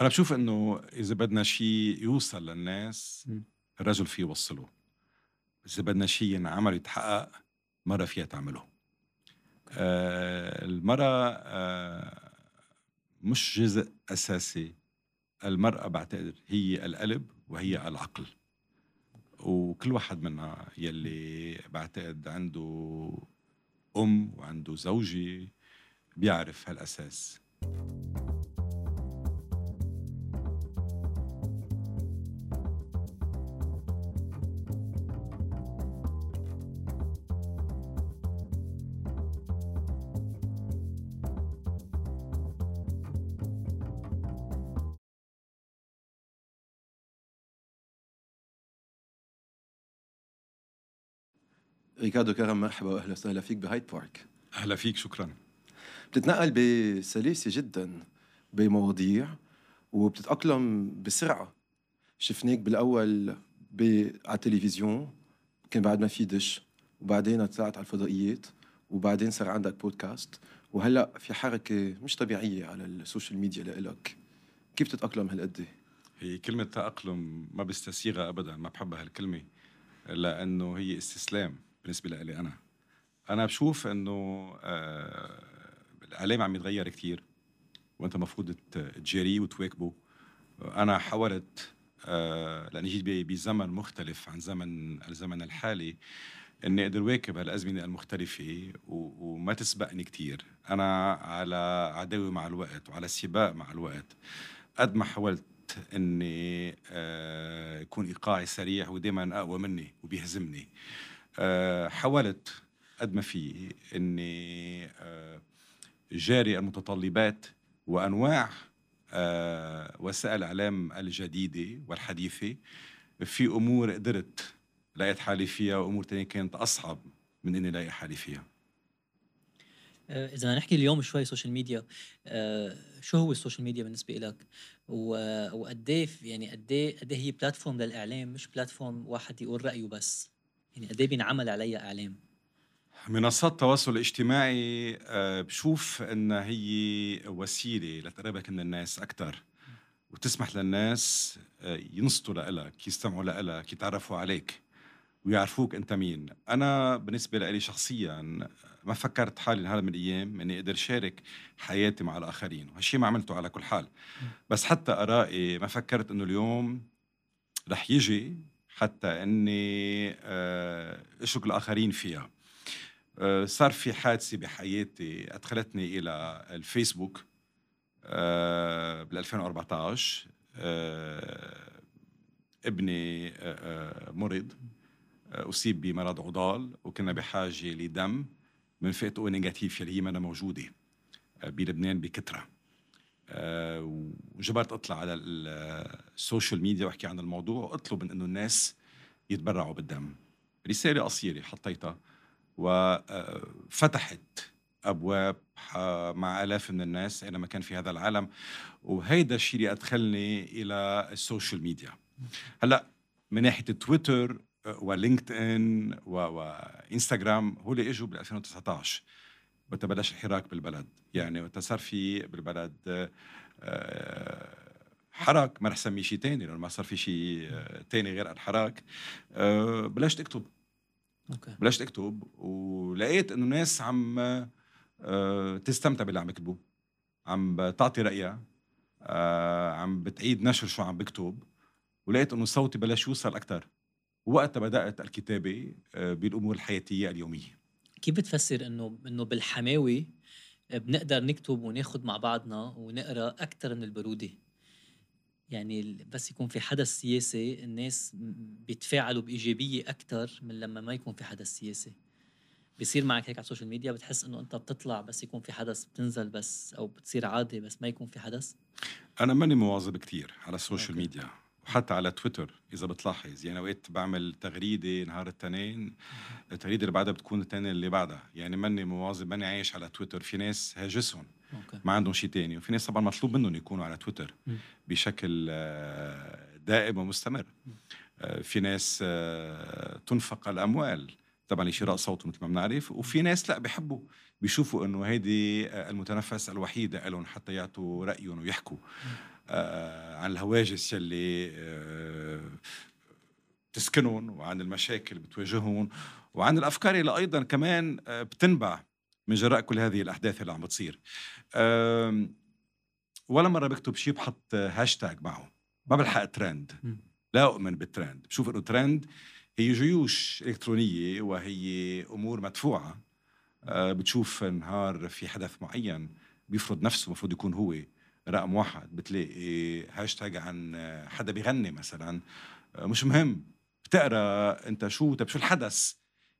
أنا بشوف إنه إذا بدنا شيء يوصل للناس الرجل فيه يوصله. إذا بدنا شيء ينعمل يتحقق مرة فيها تعمله. آه المرأة آه مش جزء أساسي. المرأة بعتقد هي القلب وهي العقل. وكل واحد منا يلي بعتقد عنده أم وعنده زوجة بيعرف هالأساس. ريكاردو كرم مرحبا وأهلا وسهلا فيك ب Hyde Park. أهلا فيك شكرا. بتتنقل بسلاسة جدا بمواضيع وبتتأقلم بسرعة. شفناك بالأول على التلفزيون كان بعد ما في دش وبعدين طلعت على الفضائيات وبعدين صار عندك بودكاست وهلأ في حركة مش طبيعية على ال social media لإلك. كيف تتأقلم هالقد؟ هي كلمة تأقلم ما بستسيغها ابدا ما بحبها هالكلمة لأنه هي استسلام. بالنسبة لي أنا. أنا بشوف إنه آه الاعلام عم يتغير كثير وأنت المفروض تجاريه وتواكبه. أنا حاولت آه لأني جيت بزمن مختلف عن زمن الزمن الحالي إني أقدر واكب هالأزمنة المختلفة وما تسبقني كثير أنا على عداوة مع الوقت وعلى سباق مع الوقت. قد ما حاولت إني آه يكون إيقاعي سريع ودائما أقوى مني وبيهزمني. حاولت قد ما في إني آه، جاري المتطلبات وأنواع آه، وسائل الاعلام الجديدة والحديثة في أمور قدرت لقيت حالي فيها وأمور تانية كانت أصعب من إني لاقي حالي فيها. إذا نحكي اليوم شوي social media شو هو ال social media بالنسبة لك وقد إيه يعني قد إيه قد هي platform للإعلام مش platform واحد يقول رأيه بس. يعني قد إيه بينعمل عليها إعلام؟ منصات التواصل الاجتماعي آه، بشوف انها هي وسيلة لتقربك من الناس أكثر وتسمح للناس آه، ينصتوا لك يستمعوا لك يتعرفوا عليك ويعرفوك أنت مين. أنا بالنسبة لي شخصيا ما فكرت حالي هذا من الأيام إني أقدر شارك حياتي مع الآخرين وهالشيء ما عملته على كل حال. بس حتى آرائي ما فكرت إنه اليوم رح يجي حتى إني آه، أشك الآخرين فيها. آه، صار في حادثة بحياتي أدخلتني إلى الفيسبوك آه، بال 2014 ابني مرض أصيب بمرض عضال وكنا بحاجة لدم من فئة O negative اللي هي ما موجودة بلبنان بكثره وجبرت أطلع على ال social media وأحكي عن الموضوع وأطلب من إنه الناس يتبرعوا بالدم. رسالة قصيرة حطيتها وفتحت أبواب مع آلاف من الناس أينما كان في هذا العالم. وهيدا الشيء اللي أدخلني إلى ال social media. هلأ من ناحية تويتر ولينكد ان وانستغرام هو اللي إجوا بال 2019 وقت بلش الحراك بالبلد. يعني وقت صار في بالبلد آه، حراك ما رح سميه شيء ثاني لأنه ما صار في شيء ثاني غير الحراك. آه، بلشت اكتب أوكي. بلشت اكتب ولقيت إنه ناس عم آه، تستمتع باللي عم بكتبه عم تعطي رأيها عم بتعيد نشر شو عم بكتب. ولقيت إنه صوتي بلش يوصل أكثر وقتها بدأت الكتابة بالأمور الحياتية اليومية. كيف بتفسر انه إنه بالحماوي بنقدر نكتب وناخذ مع بعضنا ونقرأ أكثر من البرودة؟ يعني بس يكون في حدث سياسي الناس بيتفاعلوا بإيجابية أكثر من لما ما يكون في حدث سياسي. بيصير معك هيك على ال social media بتحس إنه أنت بتطلع بس يكون في حدث بتنزل بس أو بتصير عادي بس ما يكون في حدث؟ أنا ماني مواظب كثير على ال social media. وحتى على تويتر إذا بتلاحظ. يعني أوقات بعمل تغريدة نهار التنين التغريدة اللي بعدها بتكون التانية اللي بعدها. يعني ماني مواظب ماني عايش على تويتر. في ناس هاجسهم ما عندهم شيء تاني. وفي ناس طبعا مطلوب منهم يكونوا على تويتر بشكل آه، دائم ومستمر. آه، في ناس آه، تنفق الأموال. طبعا لشراء صوت مثل ما بنعرف. وفي ناس لا بحبوا. بيشوفوا إنه هيدي المتنفس الوحيده لهم حتى يعطوا رأيهم ويحكوا. عن الهواجس يلي آه، تسكنهم وعن المشاكل بتواجههم وعن الأفكار اللي أيضا كمان آه، بتنبع من جراء كل هذه الأحداث اللي عم بتصير. ولا مرة بكتب شيء بحط هاشتاج معه. ما بلحق ترند. لا أؤمن بالترند. بشوف إنه ترند هي جيوش إلكترونية وهي أمور مدفوعة. آه، بتشوف نهار في حدث معين بيفرض نفسه المفروض يكون هو. رقم واحد بتلاقي هاشتاج عن حدا بيغني مثلا. مش مهم بتقرأ أنت شو طب شو الحدث؟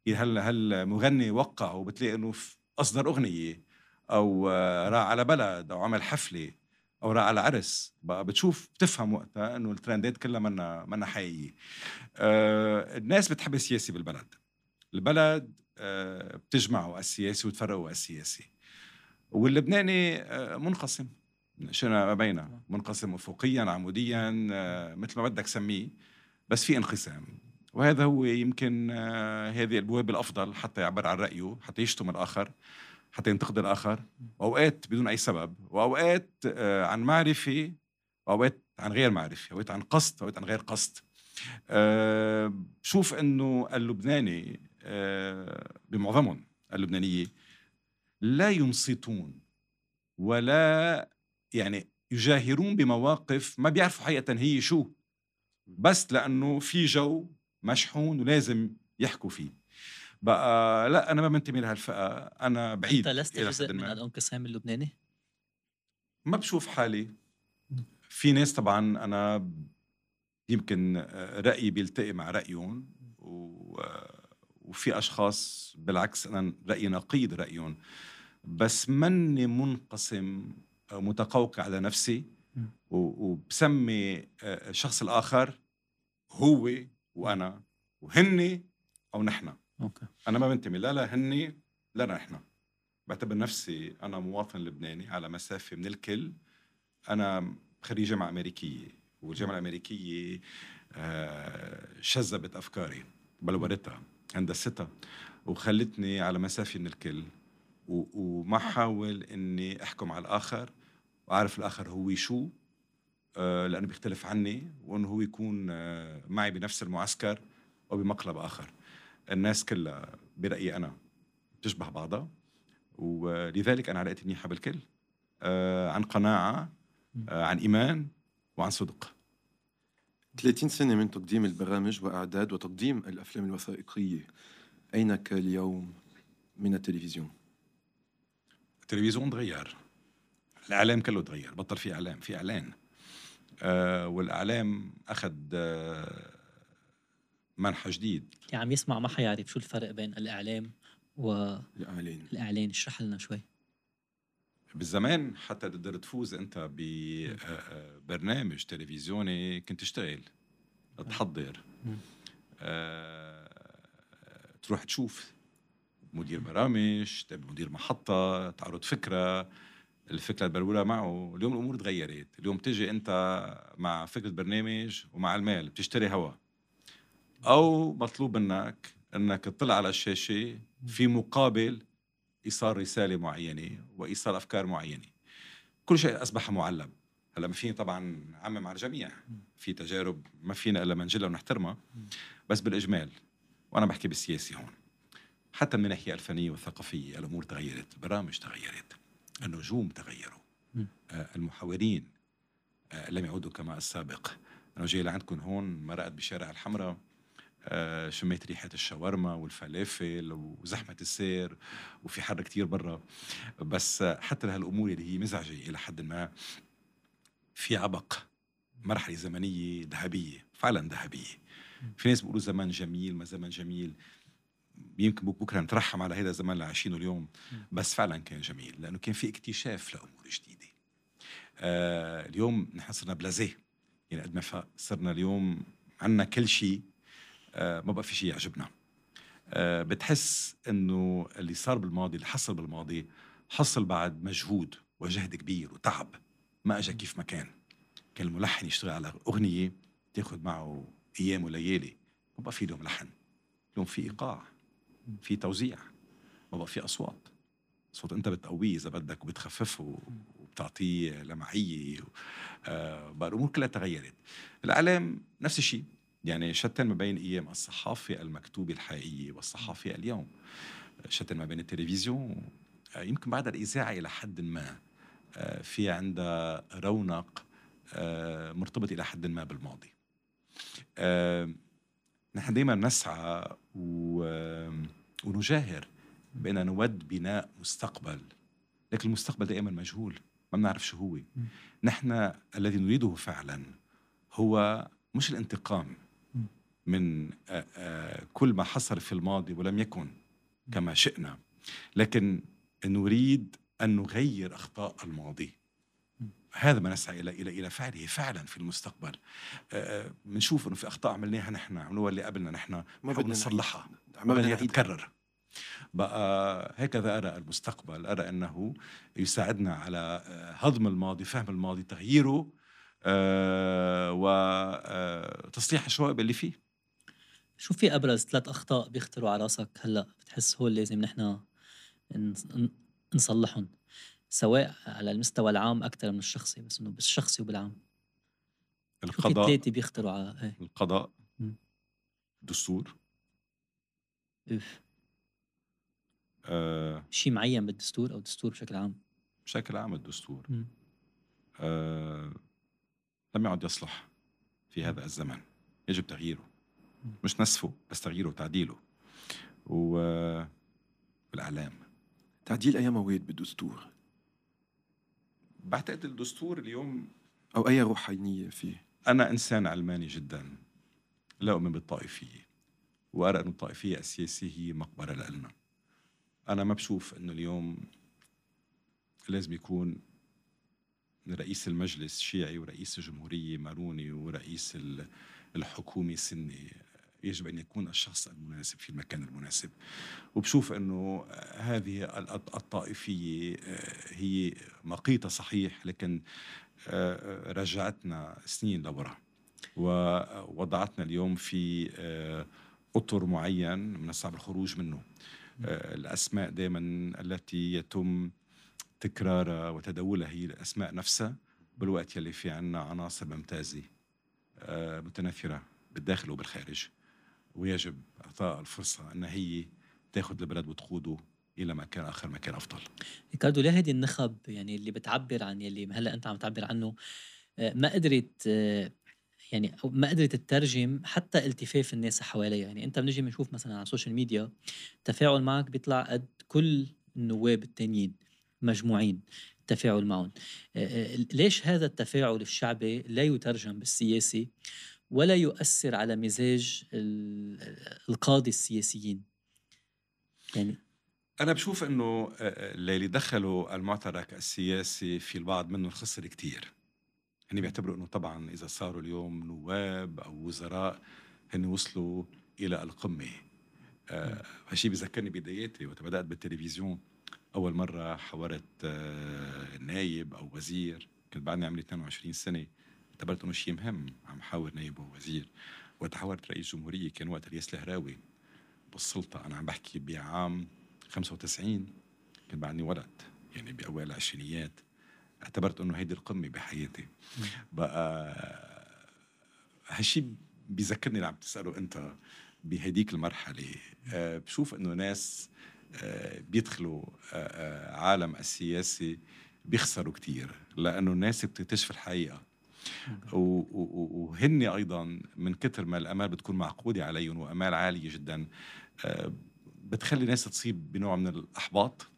هل هل مغني وقع وبتلاقي إنه أصدر أغنية؟ أو راح على بلد أو عمل حفلة أو راح على عرس. بقى بتشوف بتفهم وقتها إنه الترندات كلها منا منا حقيقية. آه الناس بتحب السياسي بالبلد. البلد آه بتجمعه السياسي وتفرقه السياسي. واللبناني آه منقسم شئنا ما بينه؟ منقسم افقيا عموديا آه مثل ما بدك سميه بس في انقسام. وهذا هو يمكن آه هذه البوابه الأفضل حتى يعبر عن رأيه حتى يشتم الآخر حتى ينتقد الآخر. وأوقات بدون أي سبب. وأوقات آه، عن معرفة وأوقات عن غير معرفة. أوقات عن قصد أوقات عن غير قصد. بشوف إنه اللبناني بمعظمهم اللبنانية لا ينصتون ولا يعني يجاهرون بمواقف ما بيعرفوا حقيقة هي شو. بس لأنه في جو مشحون ولازم يحكوا فيه. بقى لا أنا ما بنتمي لهالفئة. أنا بعيد أنت لست جزء من الانقسام اللبناني؟ ما بشوف حالي. في ناس طبعا أنا يمكن رأيي بيلتقي مع رأيهم و... وفي أشخاص بالعكس أنا رأيي نقيض رأيهم. بس مني منقسم متقوقع على نفسي وبسمي الشخص الآخر هو وأنا وهني أو نحن. أوكي. أنا ما بنتمي لا لهني لا نحن. بعتبر نفسي أنا مواطن لبناني على مسافة من الكل. أنا خريج جامعة أمريكية والجامعة الأمريكية آه، شذبت أفكاري بلورتها هندستها وخلتني على مسافة من الكل. وما حاول إني أحكم على الآخر. وأعرف الآخر هو شو آه، لأنه بيختلف عني وإنه هو يكون آه، معي بنفس المعسكر أو بمقلب آخر. الناس كلها برأيي أنا بتشبه بعضها ولذلك أنا علاقتي منيحة بالكل آه عن قناعة آه عن إيمان وعن صدق. 30 سنة من تقديم البرامج وإعداد وتقديم الأفلام الوثائقية. أينك اليوم من التلفزيون؟ التلفزيون تغير الإعلام كله تغير بطل في إعلام في إعلان. آه والإعلام أخذ آه منحى جديد. يعني عم يسمع ما حيعرف شو الفرق بين الإعلام والاعلان الإعلان. اشرح لنا شوي. بالزمان حتى تقدر تفوز أنت ببرنامج آه، آه، تلفزيوني كنت تشتغل تحضر. آه تروح تشوف مدير برامج مدير محطة تعرض فكرة. الفكرة اللي معه اليوم الأمور تغيرت. اليوم تجي أنت مع فكرة برنامج ومع المال بتشتري هوا. أو مطلوب منك إنك تطلع على الشاشة في مقابل إيصال رسالة معينة وإيصال أفكار معينة. كل شيء أصبح معلب هلأ ما فيني طبعا عمم على الجميع. في تجارب ما فينا إلا منجلها ونحترمها. بس بالإجمال وأنا بحكي بالسياسي هون. حتى من الناحية الفنية والثقافية الأمور تغيرت برامج تغيرت. النجوم تغيروا. آه المحاورين آه لم يعودوا كما السابق. أنا جاي لعندكم هون مرقت بشارع الحمراء؟ آه، شميت ريحة الشاورما والفلافل وزحمة السير وفي حر كتير برا. بس حتى لهالأمور اللي هي مزعجة إلى حد ما في عبق مرحلة زمنية ذهبية فعلا ذهبية. في ناس بيقولوا زمان جميل ما زمان جميل. يمكن بكرة نترحم على هذا الزمان اللي عايشينه اليوم. بس فعلا كان جميل لأنه كان في اكتشاف لأمور جديدة. آه اليوم نحن صرنا بلازيه. يعني قد ما صرنا اليوم عندنا كل شيء آه، ما بقى في شيء يعجبنا. آه، بتحس إنه اللي صار بالماضي اللي حصل بالماضي حصل بعد مجهود وجهد كبير وتعب. ما اجى كيف ما كان. كان الملحن يشتغل على أغنية تاخذ معه أيام وليالي. ما بقى في اليوم لحن. اليوم في إيقاع. في توزيع ما بقى في أصوات. صوت أنت بتقويه إذا بدك وبتخففه تعطيه لمعية آه، بقى الأمور كلها تغيرت. الإعلام نفس الشيء يعني شتان ما بين أيام الصحافة المكتوبة الحقيقية والصحافة اليوم. شتان ما بين التلفزيون آه، يمكن بعد الإذاعة إلى حد ما آه، في عندها رونق آه، مرتبط إلى حد ما بالماضي. آه، نحن دائما نسعى و- ونجاهر بأن نود بناء مستقبل. لكن المستقبل دائما مجهول ما بنعرف شو هو. نحن الذي نريده فعلا هو مش الانتقام من كل ما حصل في الماضي ولم يكن كما شئنا. لكن نريد أن نغير أخطاء الماضي. هذا ما نسعى إلى إلى إلى فعله فعلا في المستقبل. آه، بنشوف إنه في أخطاء عملناها نحن عملوها اللي قبلنا نحن ما ما بدنا نصلحها. ما بدنا تتكرر. بقى هكذا أرى المستقبل أرى إنه يساعدنا على آه، هضم الماضي فهم الماضي تغييره آه، وتصليح الشوائب اللي فيه. شو في أبرز ثلاث أخطاء بيخطروا على راسك هلأ؟ بتحس هول لازم نحن نصلحهم. سواء على المستوى العام أكثر من الشخصي بس إنه بالشخصي وبالعام. القضاء ثلاثة بيخطروا على إيه. القضاء. الدستور اوف آه، شيء معين بالدستور أو الدستور بشكل عام؟ بشكل عام الدستور. آه، لم يعد يصلح في هذا الزمن. يجب تغييره. مش نسفه بس تغييره وتعديله والإعلام تعديل اي مواد بالدستور. بعتقد الدستور اليوم أو أي روحانية فيه. أنا إنسان علماني جدا لا أؤمن بالطائفية وأرى أن الطائفية السياسية هي مقبرة لنا. أنا ما بشوف أنه اليوم لازم يكون رئيس المجلس شيعي ورئيس الجمهورية ماروني ورئيس ال- الحكومة سني. يجب أن يكون الشخص المناسب في المكان المناسب. وبشوف أنه هذه ال- الطائفية آه، هي مقيتة صحيح لكن آه، رجعتنا سنين لورا. ووضعتنا اليوم في آه، أطر معين من الصعب الخروج منه. الأسماء دائما التي يتم تكرارها وتداولها هي الأسماء نفسها بالوقت يلي في عنا عناصر ممتازة متناثره بالداخل وبالخارج. ويجب إعطاء الفرصة إن هي تاخذ البلد وتقوده إلى مكان آخر مكان أفضل. ريكاردو ليه هيدي النخب يعني اللي بتعبر عن يلي هلأ أنت عم تعبر عنه آه، ما قدرت آه، يعني ما قدرت تترجم حتى التفاف الناس حواليها. يعني أنت بنجي بنشوف مثلا على ال social media التفاعل معك بيطلع قد كل النواب التانيين مجموعين التفاعل معهم. آه، ليش هذا التفاعل الشعبي لا يترجم بالسياسي؟ ولا يؤثر على مزاج ال- القادة السياسيين. يعني أنا بشوف آه، اللي دخلوا المعترك السياسي في البعض منهم خسر كتير. هن بيعتبروا إنه طبعا إذا صاروا اليوم نواب أو وزراء هن وصلوا إلى القمة. آه، هالشيء بذكرني بداياتي وقت بدأت بالتلفزيون أول مرة حورت آه، نايب أو وزير كنت بعدني عمري 22 سنة. اعتبرت إنه شيء مهم. عم حاور نايب ووزير. وقت حاورت رئيس جمهورية كان وقت الياس الهراوي. بالسلطة أنا عم بحكي بعام 95 كان بعدني ولد يعني بأوائل العشرينيات اعتبرت إنه هيدي القمة بحياتي. بقى هالشيء بيذكرني اللي عم تسأله أنت بهديك المرحلة. آه، بشوف إنه ناس آه، بيدخلوا آه، عالم السياسي بيخسروا كتير. لأنه الناس بتكتشف الحقيقة. وهن أيضا من كتر ما الأمال بتكون معقودة عليهم وأمال عالية جدا آه، بتخلي ناس تصيب بنوع من الأحباط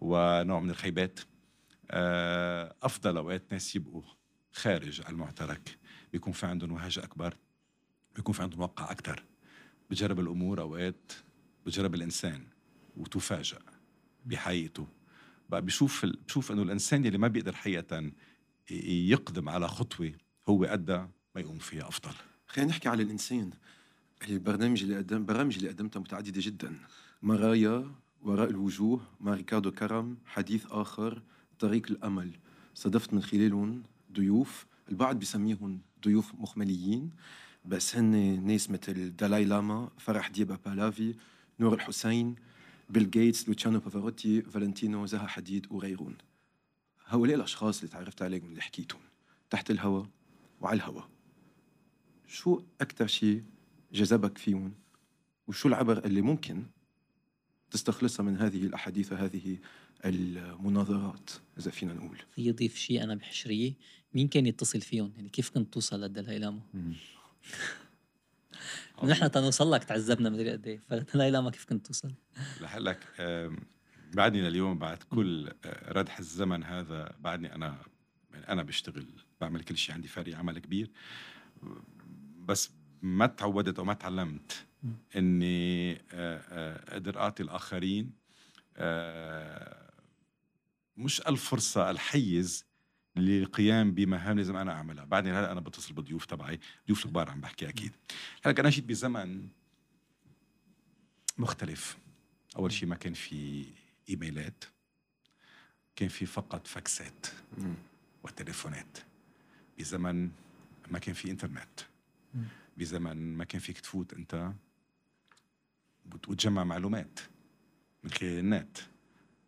ونوع من الخيبات. آه، أفضل أوقات ناس يبقوا خارج المعترك بيكون في عندهم وهج أكبر بيكون في عندهم وقع أكثر بجرب الأمور أوقات بجرب الإنسان وتفاجأ بحقيقته. بقى بشوف بشوف إنه الإنسان اللي ما بيقدر حقيقة يقدم على خطوة هو أدى ما يقوم فيها أفضل. خلينا نحكي على الإنسان. البرنامج اللي قدم برامج اللي قدمتها متعددة جدا. مرايا وراء الوجوه مع ريكاردو كرم حديث آخر طريق الأمل. صادفت من خلالهم ضيوف البعض بيسميهم ضيوف مخمليين بس هن ناس مثل دالاي لاما فرح ديبا بالافي نور الحسين بيل جيتس لوتشانو بافاروتي فالنتينو زها حديد وغيرون هؤلاء الأشخاص اللي تعرفت عليهم اللي حكيتهم؟ تحت الهواء وعلى الهواء شو أكثر شيء جذبك فيهم؟ وشو العبر اللي ممكن تستخلصها من هذه الأحاديث وهذه المناظرات؟ إذا فينا نقول. في يضيف شيء أنا بحشريه مين كان يتصل فيهم؟ يعني كيف كنت توصل للدلاي لاما نحن تنوصل لك تعذبنا مدري قد إيه فالدلاي لاما كيف كنت توصل؟ لحلك بعدني لليوم بعد كل آه، ردح الزمن هذا بعدني أنا يعني أنا بشتغل بعمل كل شيء عندي فريق عمل كبير. بس ما تعودت أو ما تعلمت إني آه، آه، أقدر أعطي الآخرين مش الفرصة الحيز للقيام بمهام لازم أنا أعملها. بعدين هلا أنا بتصل بالضيوف تبعي ضيوف الكبار عم بحكي أكيد. هلا أنا جيت بزمن مختلف. أول شيء ما كان في إيميلات كان في فقط فاكسات وتليفونات. بزمن ما كان في إنترنت. بزمن ما كان فيك تفوت أنت وتجمع معلومات من خلال النت.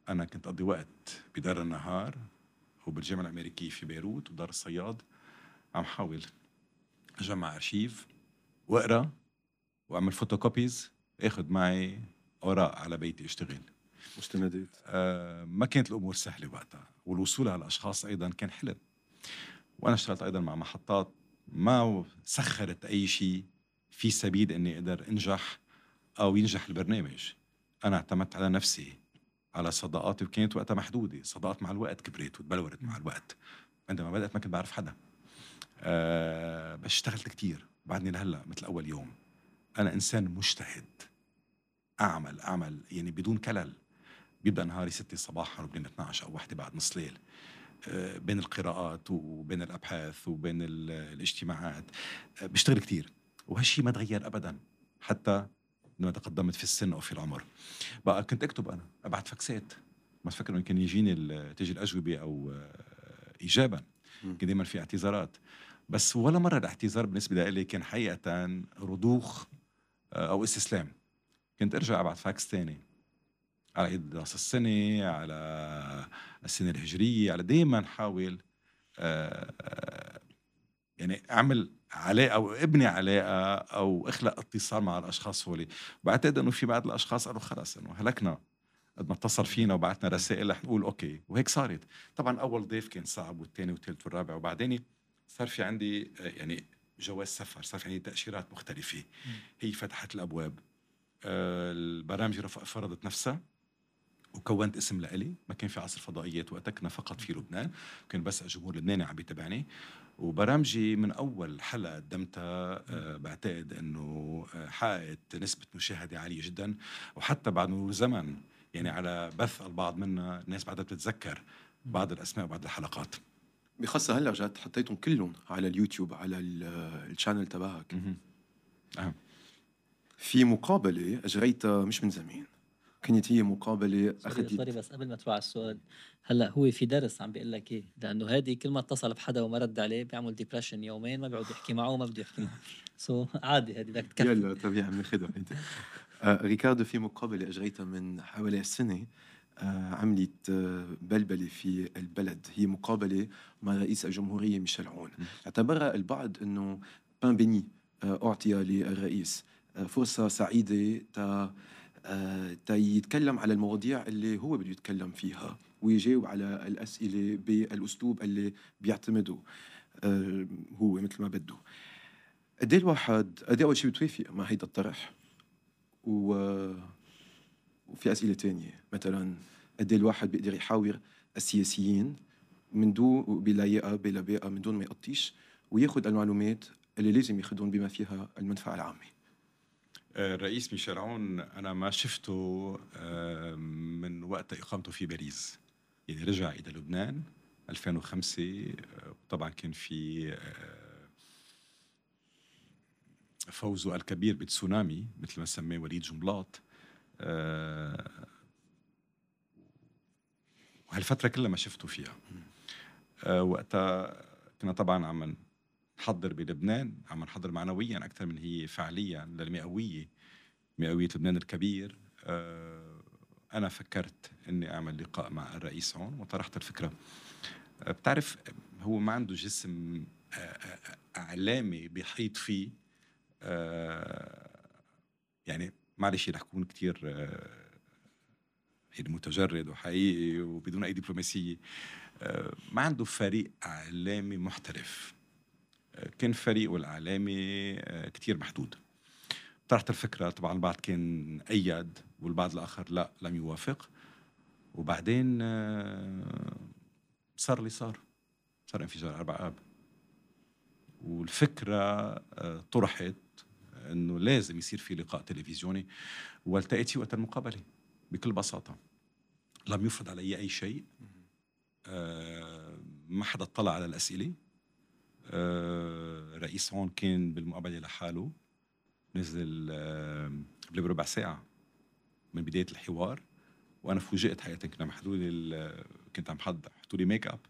أنا كنت أقضي وقت بدار النهار وبالجامعة الأمريكية في بيروت ودار الصياد عم حاول أجمع أرشيف وأقرأ وأعمل photocopies آخذ معي اوراق على بيتي أشتغل. مستندات. آه ما كانت الأمور سهلة وقتها والوصول على الأشخاص أيضا كان حلم. وأنا اشتغلت أيضا مع محطات ما سخرت أي شيء في سبيل إني أقدر أنجح أو ينجح البرنامج. أنا اعتمدت على نفسي على صداقاتي وكانت وقتها محدودة. صداقات مع الوقت كبرت وتبلورت مع الوقت. عندما بدأت ما كنت بعرف حدا. أه بس اشتغلت كثير بعدني لهلأ مثل أول يوم. أنا إنسان مجتهد. أعمل أعمل يعني بدون كلل. بيبدأ نهاري 6 صباحا وبين 12 أو واحدة بعد نص ليل. أه بين القراءات وبين الأبحاث وبين الاجتماعات. أه بشتغل كثير وهالشيء ما تغير ابدا حتى لما تقدمت في السن أو في العمر. بقى كنت أكتب أنا ابعت فاكسات ما تفكر إنه كان يجيني تيجي الأجوبة أو آه، ايجابا كان دائما في اعتذارات. بس ولا مرة الاعتذار بالنسبة لي كان حقيقه رضوخ آه، أو استسلام. كنت أرجع ابعت فاكس ثاني على عيد راس السنة على السنة الهجرية على دائما حاول آه، يعني أعمل علاقة أو ابني علاقة أو أخلق اتصال مع الأشخاص هولي. بعتقد إنه في بعض الأشخاص قالوا خلص إنه هلكنا قد ما اتصل فينا وبعثنا رسائل رح نقول أوكي وهيك صارت. طبعا أول ضيف كان صعب والثاني والثالث والرابع وبعدين صار في عندي يعني جواز سفر صار في عندي تأشيرات مختلفة. هي فتحت الأبواب. آه، البرامج فرضت نفسها. وكونت اسم لإلي. ما كان في عصر فضائيات وقتها كنا فقط في لبنان. كان بس الجمهور اللبناني عم يتابعني وبرامجي من أول حلقة قدمتها أه بعتقد إنه آه، حققت نسبة مشاهدة عالية جدا. وحتى بعد مرور زمن يعني على بث البعض منا الناس بعدها بتتذكر بعض الأسماء وبعض الحلقات. بخاصة هلأ رجعت حطيتهم كلهم على اليوتيوب على ال channel تبعك. أه. في مقابلة أجريتها مش من زمان. كانت هي مقابلة أخذت sorry بس قبل ما تروح على السؤال هلأ هو في درس عم بيقول لك إيه؟ لأنه هذه كل ما اتصل بحدا وما رد عليه بيعمل depression يومين ما بيقعد يحكي معه وما بده يحكي معه. so so, عادي هذه بدك تكفي يلا طبيعي عم ناخذها أنت. آه ريكاردو في مقابلة أجريتها من حوالي سنة آه عملت آه بلبلة في البلد. هي مقابلة مع رئيس الجمهورية ميشيل عون. اعتبرها البعض إنه pain béni اعطي للرئيس. فرصة سعيدة تا يتكلم على المواضيع اللي هو بده يتكلم فيها ويجاوب على الأسئلة بالأسلوب اللي بيعتمده آه، هو مثل ما بده. قد إيه الواحد قد إيه أول شيء بتوافق مع هيدا الطرح؟ و... وفي أسئلة تانية مثلا قد إيه الواحد بيقدر يحاور السياسيين من دون بلايقة بلا بيئة من دون ما يقطيش وياخذ المعلومات اللي لازم ياخذهم بما فيها المنفعة العامة؟ الرئيس ميشيل عون أنا ما شفته من وقت إقامته في باريس. يعني رجع إلى لبنان 2005 طبعا كان في آه، فوزه الكبير بتسونامي مثل ما سماه وليد جنبلاط آه، وهالفترة كلها ما شفته فيها. آه، وقتها كنا طبعا عم نحضر بلبنان عم نحضر معنويا أكثر من هي فعليا للمئويه مئوية لبنان الكبير. آه، أنا فكرت إني أعمل لقاء مع الرئيس هون وطرحت الفكرة. آه، بتعرف هو ما عنده جسم آه، إعلامي بيحيط فيه. يعني معلش رح اكون كثير يعني متجرد وحقيقي وبدون أي دبلوماسية. ما عنده فريق إعلامي محترف. كان فريقه الاعلامي كثير محدود. طرحت الفكرة طبعا البعض كان أيد والبعض الآخر لا لم يوافق. وبعدين آه، صار اللي صار. صار انفجار أربع آب. والفكرة آه، طرحت أنه لازم يصير في لقاء تلفزيوني. والتقيت فيه وقت المقابلة بكل بساطة. لم يفرض علي أي شيء. آه، ما حدا اطلع على الأسئلة. رئيس عون كان بالمقابلة لحاله نزل قبل بربع ساعة من بداية الحوار وأنا فوجئت حقيقة كنا محدود كنت عم حطوا لي ميك اب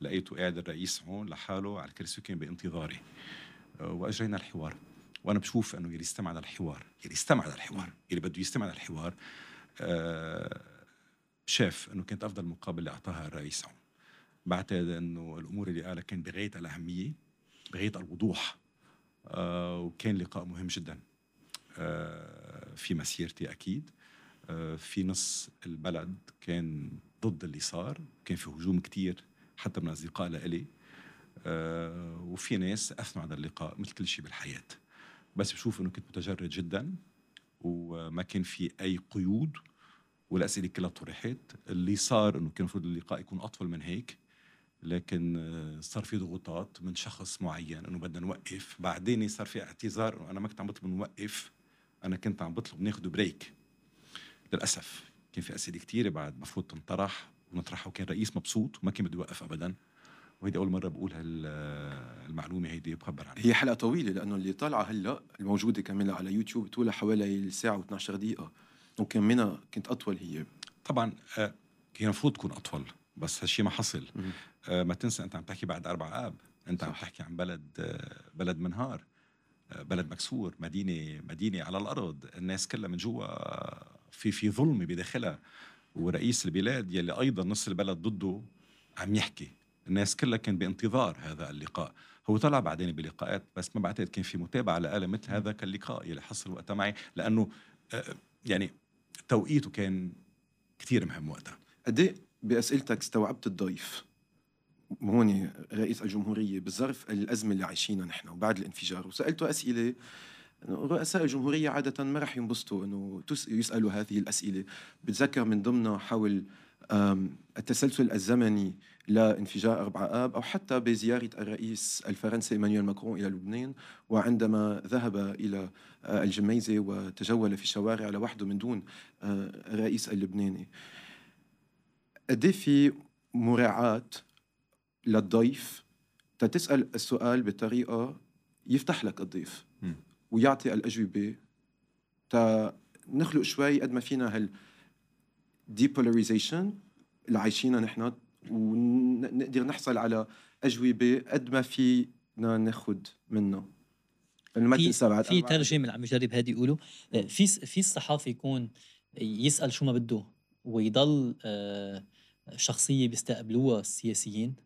لقيته قاعد الرئيس عون لحاله على الكرسي كان بانتظاري. آه، وأجرينا الحوار. وأنا بشوف إنه يلي استمع للحوار يلي استمع للحوار يلي بده يستمع للحوار آه، شاف إنه كانت أفضل مقابلة أعطاها الرئيس عون. بعتقد إنه الأمور اللي قالها كان بغاية الأهمية. بغايه الوضوح آه، وكان لقاء مهم جدا في مسيرتي أكيد آه، في نص البلد كان ضد اللي صار كان في هجوم كتير حتى من أصدقاء لإلي آه، وفي ناس أثنوا على اللقاء مثل كل شيء بالحياة. بس بشوف أنه كنت متجرد جدا وما كان في أي قيود والأسئلة كلها طرحت. اللي صار أنه كان المفروض اللقاء يكون أطول من هيك لكن آه، صار في ضغوطات من شخص معين إنه بدنا نوقف. بعدين صار في اعتذار إنه أنا ما كنت عم بطلب نوقف أنا كنت عم بطلب ناخذ بريك للأسف كان في أسئلة كثيره بعد مفروض تنطرح ونطرحها وكان رئيس مبسوط وما كان بده يوقف ابدا. وهيدي أول مرة بقول هالمعلومه هيدي بخبر عنها. هي حلقة طويلة لأنه اللي طالعة هلأ الموجودة كمان على يوتيوب طولها حوالي ساعة و12 دقيقة. وكان منها كنت أطول هي. طبعا آه، كان المفروض تكون أطول بس هالشيء ما حصل. آه، ما تنسى أنت عم تحكي بعد أربع آب. أنت صح. عم تحكي عن بلد آه، بلد منهار بلد مكسور مدينة مدينة على الأرض. الناس كلها من جوا في في ظلم بداخلها. ورئيس البلاد يلي أيضا نص البلد ضده عم يحكي. الناس كلها كان بانتظار هذا اللقاء. هو طلع بعدين بلقاءات بس ما بعتقد كان في متابعة على مثل هذا كاللقاء يلي حصل وقتها معي. لأنه آه، يعني توقيته كان كثير مهم وقتها. قد إيه بأسئلتك استوعبت الضيف؟ هون رئيس الجمهورية بظرف الأزمة اللي عايشينها نحن وبعد الانفجار. وسألته أسئلة رؤساء الجمهورية عادة ما رح ينبسطوا إنه يسألوا هذه الأسئلة. بتذكر من ضمنها حول التسلسل الزمني لانفجار أربعة آب أو حتى بزيارة الرئيس الفرنسي إيمانويل ماكرون إلى لبنان. وعندما ذهب إلى آه، الجميزة وتجول في الشوارع لوحده من دون آه، الرئيس اللبناني. قد في مراعاة للضيف تتسأل السؤال بطريقة يفتح لك الضيف ويعطي الأجوبة. نخلق شوي قد ما فينا هال ديبولاريزيشن اللي عايشينها نحن ونقدر نحصل على أجوبة قد ما فينا ناخذ منها. لأنه ما تنسى بعد في ترجمة اللي عم يجرب هادي يقولوا آه، في في الصحافي يكون يسأل شو ما بده ويضل آه، شخصية بيستقبلوها السياسيين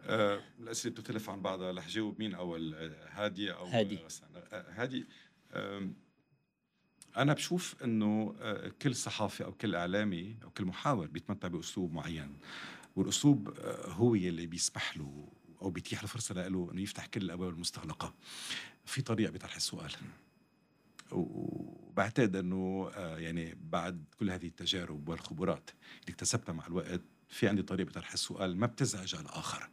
آه الاسئله بتختلف عن بعضها رح جاوب مين اول آه، هادي أو هادي. آه هادي. آه أنا بشوف إنه آه كل صحافي أو كل إعلامي أو كل محاور بيتمتع بأسلوب معين والأسلوب آه هو يلي بيسمح له أو بيتيح الفرصه له إنه يفتح كل الأبواب المستغلقة. في طريقة بطرح السؤال. وبعتقد إنه آه، يعني بعد كل هذه التجارب والخبرات اللي اكتسبتها مع الوقت في عندي طريقة بطرح السؤال ما بتزعج الآخر.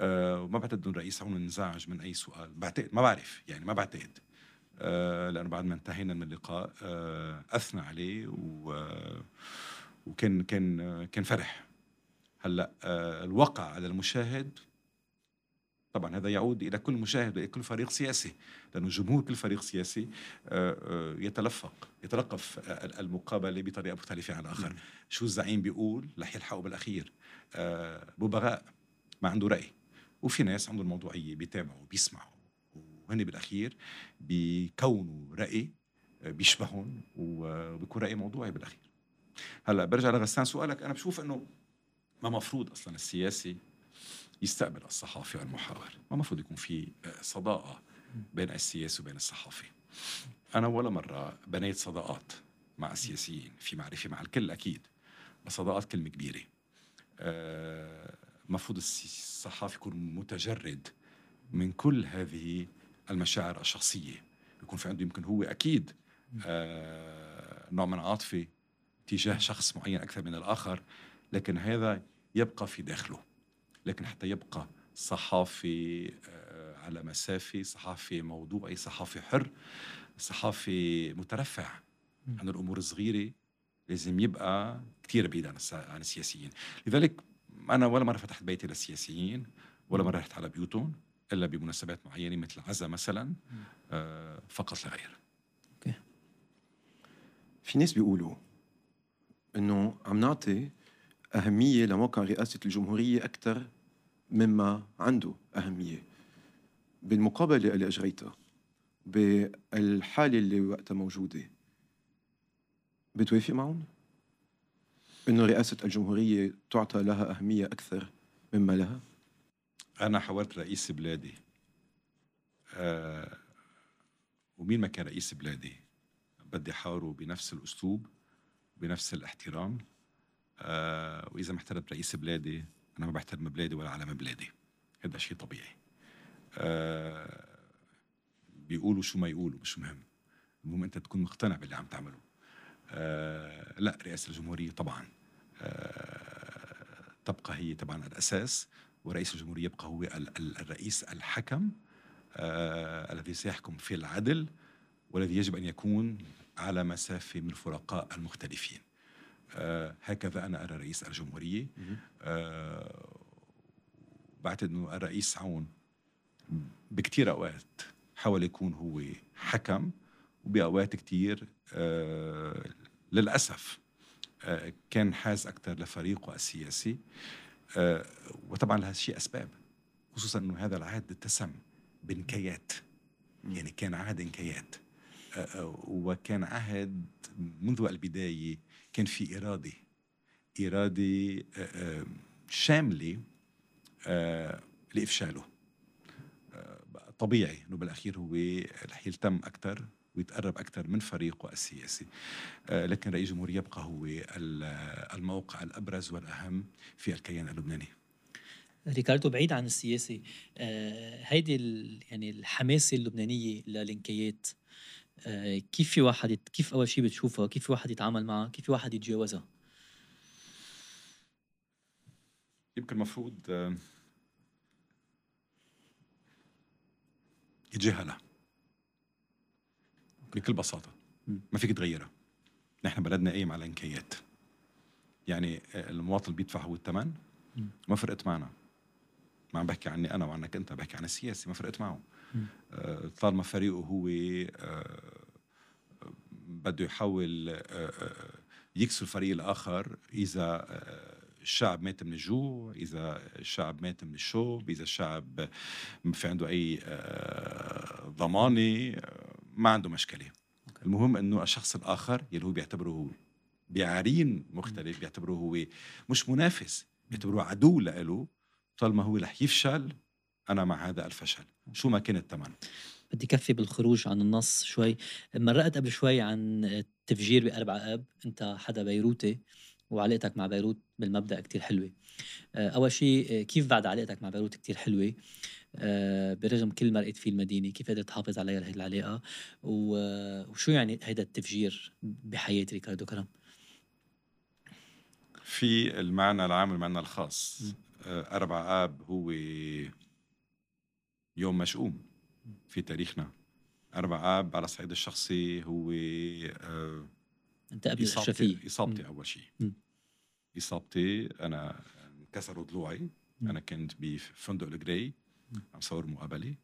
أه وما بعتقد إنه الرئيس هون انزعج من أي سؤال. بعتقد ما بعرف يعني ما بعتقد. أه لأنه بعد ما انتهينا من اللقاء أه أثنى عليه و وكان كان كان فرح. هلأ أه الوقع على المشاهد طبعا هذا يعود إلى كل مشاهد وإلى كل فريق سياسي لأنه جمهور كل فريق سياسي آه، آه، يتلفق يتلقف المقابلة بطريقة مختلفة عن الآخر. شو الزعيم بيقول؟ رح يلحقوا بالأخير. آه، ببغاء ما عنده رأي. وفي ناس عندهم موضوعيه بيتابعوا بيسمعوا وهن بالأخير بيكونوا رأي بيشبههم وبيكون رأي موضوعي بالأخير. هلأ برجع لغسان سؤالك أنا بشوف إنه ما مفروض أصلا السياسي يستقبل الصحافي والمحاور. ما مفروض يكون في صداقة بين السياسي وبين الصحافي أنا ولا مرة بنيت صداقات مع السياسيين في معرفة مع الكل أكيد بس صداقات كلمة كبيرة. المفروض الصحافي يكون متجرد من كل هذه المشاعر الشخصية. يكون في عنده يمكن هو أكيد آه، نوع من عاطفة تجاه شخص معين أكثر من الآخر لكن هذا يبقى في داخله. لكن حتى يبقى صحافي آه، على مسافة صحافي موضوعي صحافي حر صحافي مترفع عن الأمور الصغيرة لازم يبقى كثير بعيد عن السياسيين. لذلك أنا ولا مرة فتحت بيتي للسياسيين ولا مرة رحت على بيوتهم إلا بمناسبات معينة مثل عزا مثلا آه فقط لا غير. أوكي. في ناس بيقولوا إنه عم نعطي أهمية لموقع رئاسة الجمهورية أكثر مما عنده أهمية. بالمقابله اللي اجريتها بالحالة اللي وقتها موجودة بتوافق معهم؟ إنه رئاسة الجمهورية تعطى لها أهمية أكثر مما لها؟ أنا حاورت رئيس بلادي. آه ومين ما كان رئيس بلادي؟ بدي حاوره بنفس الأسلوب بنفس الاحترام. آه وإذا ما احترمت رئيس بلادي أنا ما بحترم بلادي ولا علم بلادي. هذا شيء طبيعي. آه بيقولوا شو ما يقولوا مش مهم. المهم أنت تكون مقتنع باللي عم تعمله. آه لا رئاسة الجمهورية طبعا. تبقى هي طبعا الأساس ورئيس الجمهورية يبقى هو الرئيس الحكم آه الذي سيحكم في العدل والذي يجب أن يكون على مسافة من الفرقاء المختلفين. آه هكذا أنا أرى رئيس الجمهورية. آه بعتقد إنه الرئيس عون بكثير أوقات حاول يكون هو حكم وبأوقات كتير آه للأسف آه كان حاز أكثر لفريقه السياسي. آه وطبعا لهذا الشيء أسباب خصوصا أنه هذا العهد اتسم بنكايات يعني كان عهد انكايات آه, آه، وكان عهد منذ البداية كان في إرادة إرادة آه، آه، شاملة لإفشاله. طبيعي إنه بالأخير هو رح يلتم أكثر ويتقرب أكثر من فريقه السياسي. آه، لكن رئيس الجمهورية يبقى هو الموقع الأبرز والأهم في الكيان اللبناني. ريكاردو بعيد عن السياسي آه، هيدي يعني الحماسة اللبنانية للإنكايات آه، كيف في واحد كيف أول شيء بتشوفها؟ كيف في واحد يتعامل معها؟ كيف في واحد يتجاوزها؟ يمكن المفروض يتجاهلها بكل بساطة. ما فيك تغيرها. نحن بلدنا قايم على انكايات يعني المواطن بيدفع هو الثمن ما فرقت معنا. ما عم بحكي عني أنا وعنك أنت بحكي عن السياسي ما فرقت معه آه طالما فريقه هو آه بده يحاول آه, آه، يكسر الفريق الآخر إذا آه، الشعب مات من الجوع إذا الشعب مات من الشوب إذا الشعب ما في عنده أي آه، ضمانة ما عنده مشكلة. المهم إنه الشخص الآخر يلي هو بيعتبره هو بعرين مختلف بيعتبره هو مش منافس بيعتبره عدو لإله طالما هو رح يفشل أنا مع هذا الفشل. شو ما كان الثمن بدي كفي بالخروج عن النص شوي. مرقت قبل شوي عن التفجير بأربع آب. أنت حدا بيروتي وعلاقتك مع بيروت بالمبدأ كتير حلوة. أول شيء كيف بعد علاقتك مع بيروت كتير حلوة؟ آه، برغم كل ما لقيت فيه المدينة كيف قدرت تحافظ عليها هي العلاقة؟ وشو يعني هيدا التفجير بحياه ريكاردو كرم؟ في المعنى العام والمعنى الخاص. آه، أربع آب هو يوم مشؤوم في تاريخنا. أربع آب على الصعيد الشخصي هو آه، أنت قبل إصابتي, إصابتي أول شيء. إصابتي أنا انكسروا ضلوعي. أنا كنت بفندق الجراي عم صور مقابلة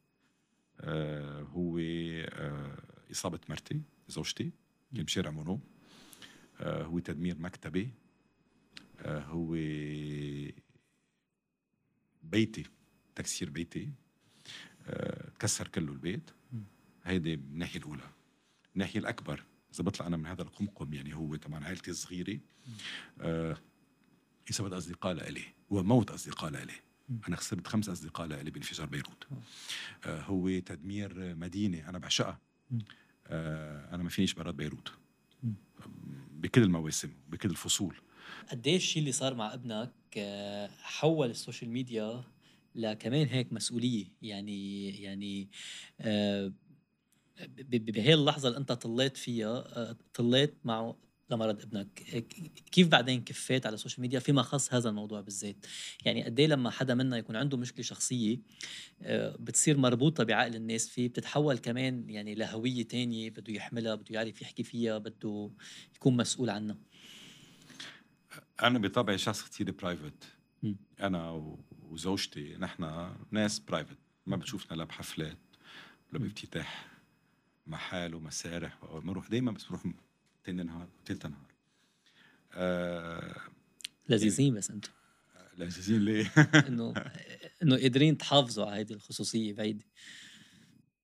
آه هو آه إصابة مرتي زوجتي كان بشارع مونو آه هو تدمير مكتبي. آه هو بيتي تكسير بيتي. آه تكسر كله البيت. هيدي من الناحية الأولى. الناحية الأكبر إذا بطلع أنا من هذا القمقم يعني هو طبعا عائلتي الصغيرة. آه يسبب أصدقاء لإلي وموت أصدقاء لإلي. أنا خسرت خمس أصدقاء لإلي بانفجار بيروت. آه. هو تدمير مدينة أنا بعشقها. آه أنا ما فينيش برات بيروت. بكل المواسم بكل الفصول. قد إيه الشيء اللي صار مع ابنك آه، حول ال social media لكمان هيك مسؤولية؟ يعني يعني آه، بهي اللحظة اللي أنت طليت فيها آه، طليت مع لمرض ابنك. كيف بعدين كفيت على ال social media؟ فيما خص هذا الموضوع بالذات. يعني قد لما حدا منا يكون عنده مشكلة شخصية بتصير مربوطة بعقل الناس فيه بتتحول كمان يعني لهوية تانية بده يحملها بده يعرف يحكي فيها بده يكون مسؤول عنها. أنا بطبعي شخص كثير private أنا وزوجتي نحن ناس private ما بتشوفنا لا بحفلات ولا بافتتاح محال ومسارح بنروح دائما بس بنروح تاني نهار وثالث نهار. آه لذيذين بس أنتم. لذيذين ليه؟ إنه إنه قادرين تحافظوا على هذه الخصوصية بعيدة.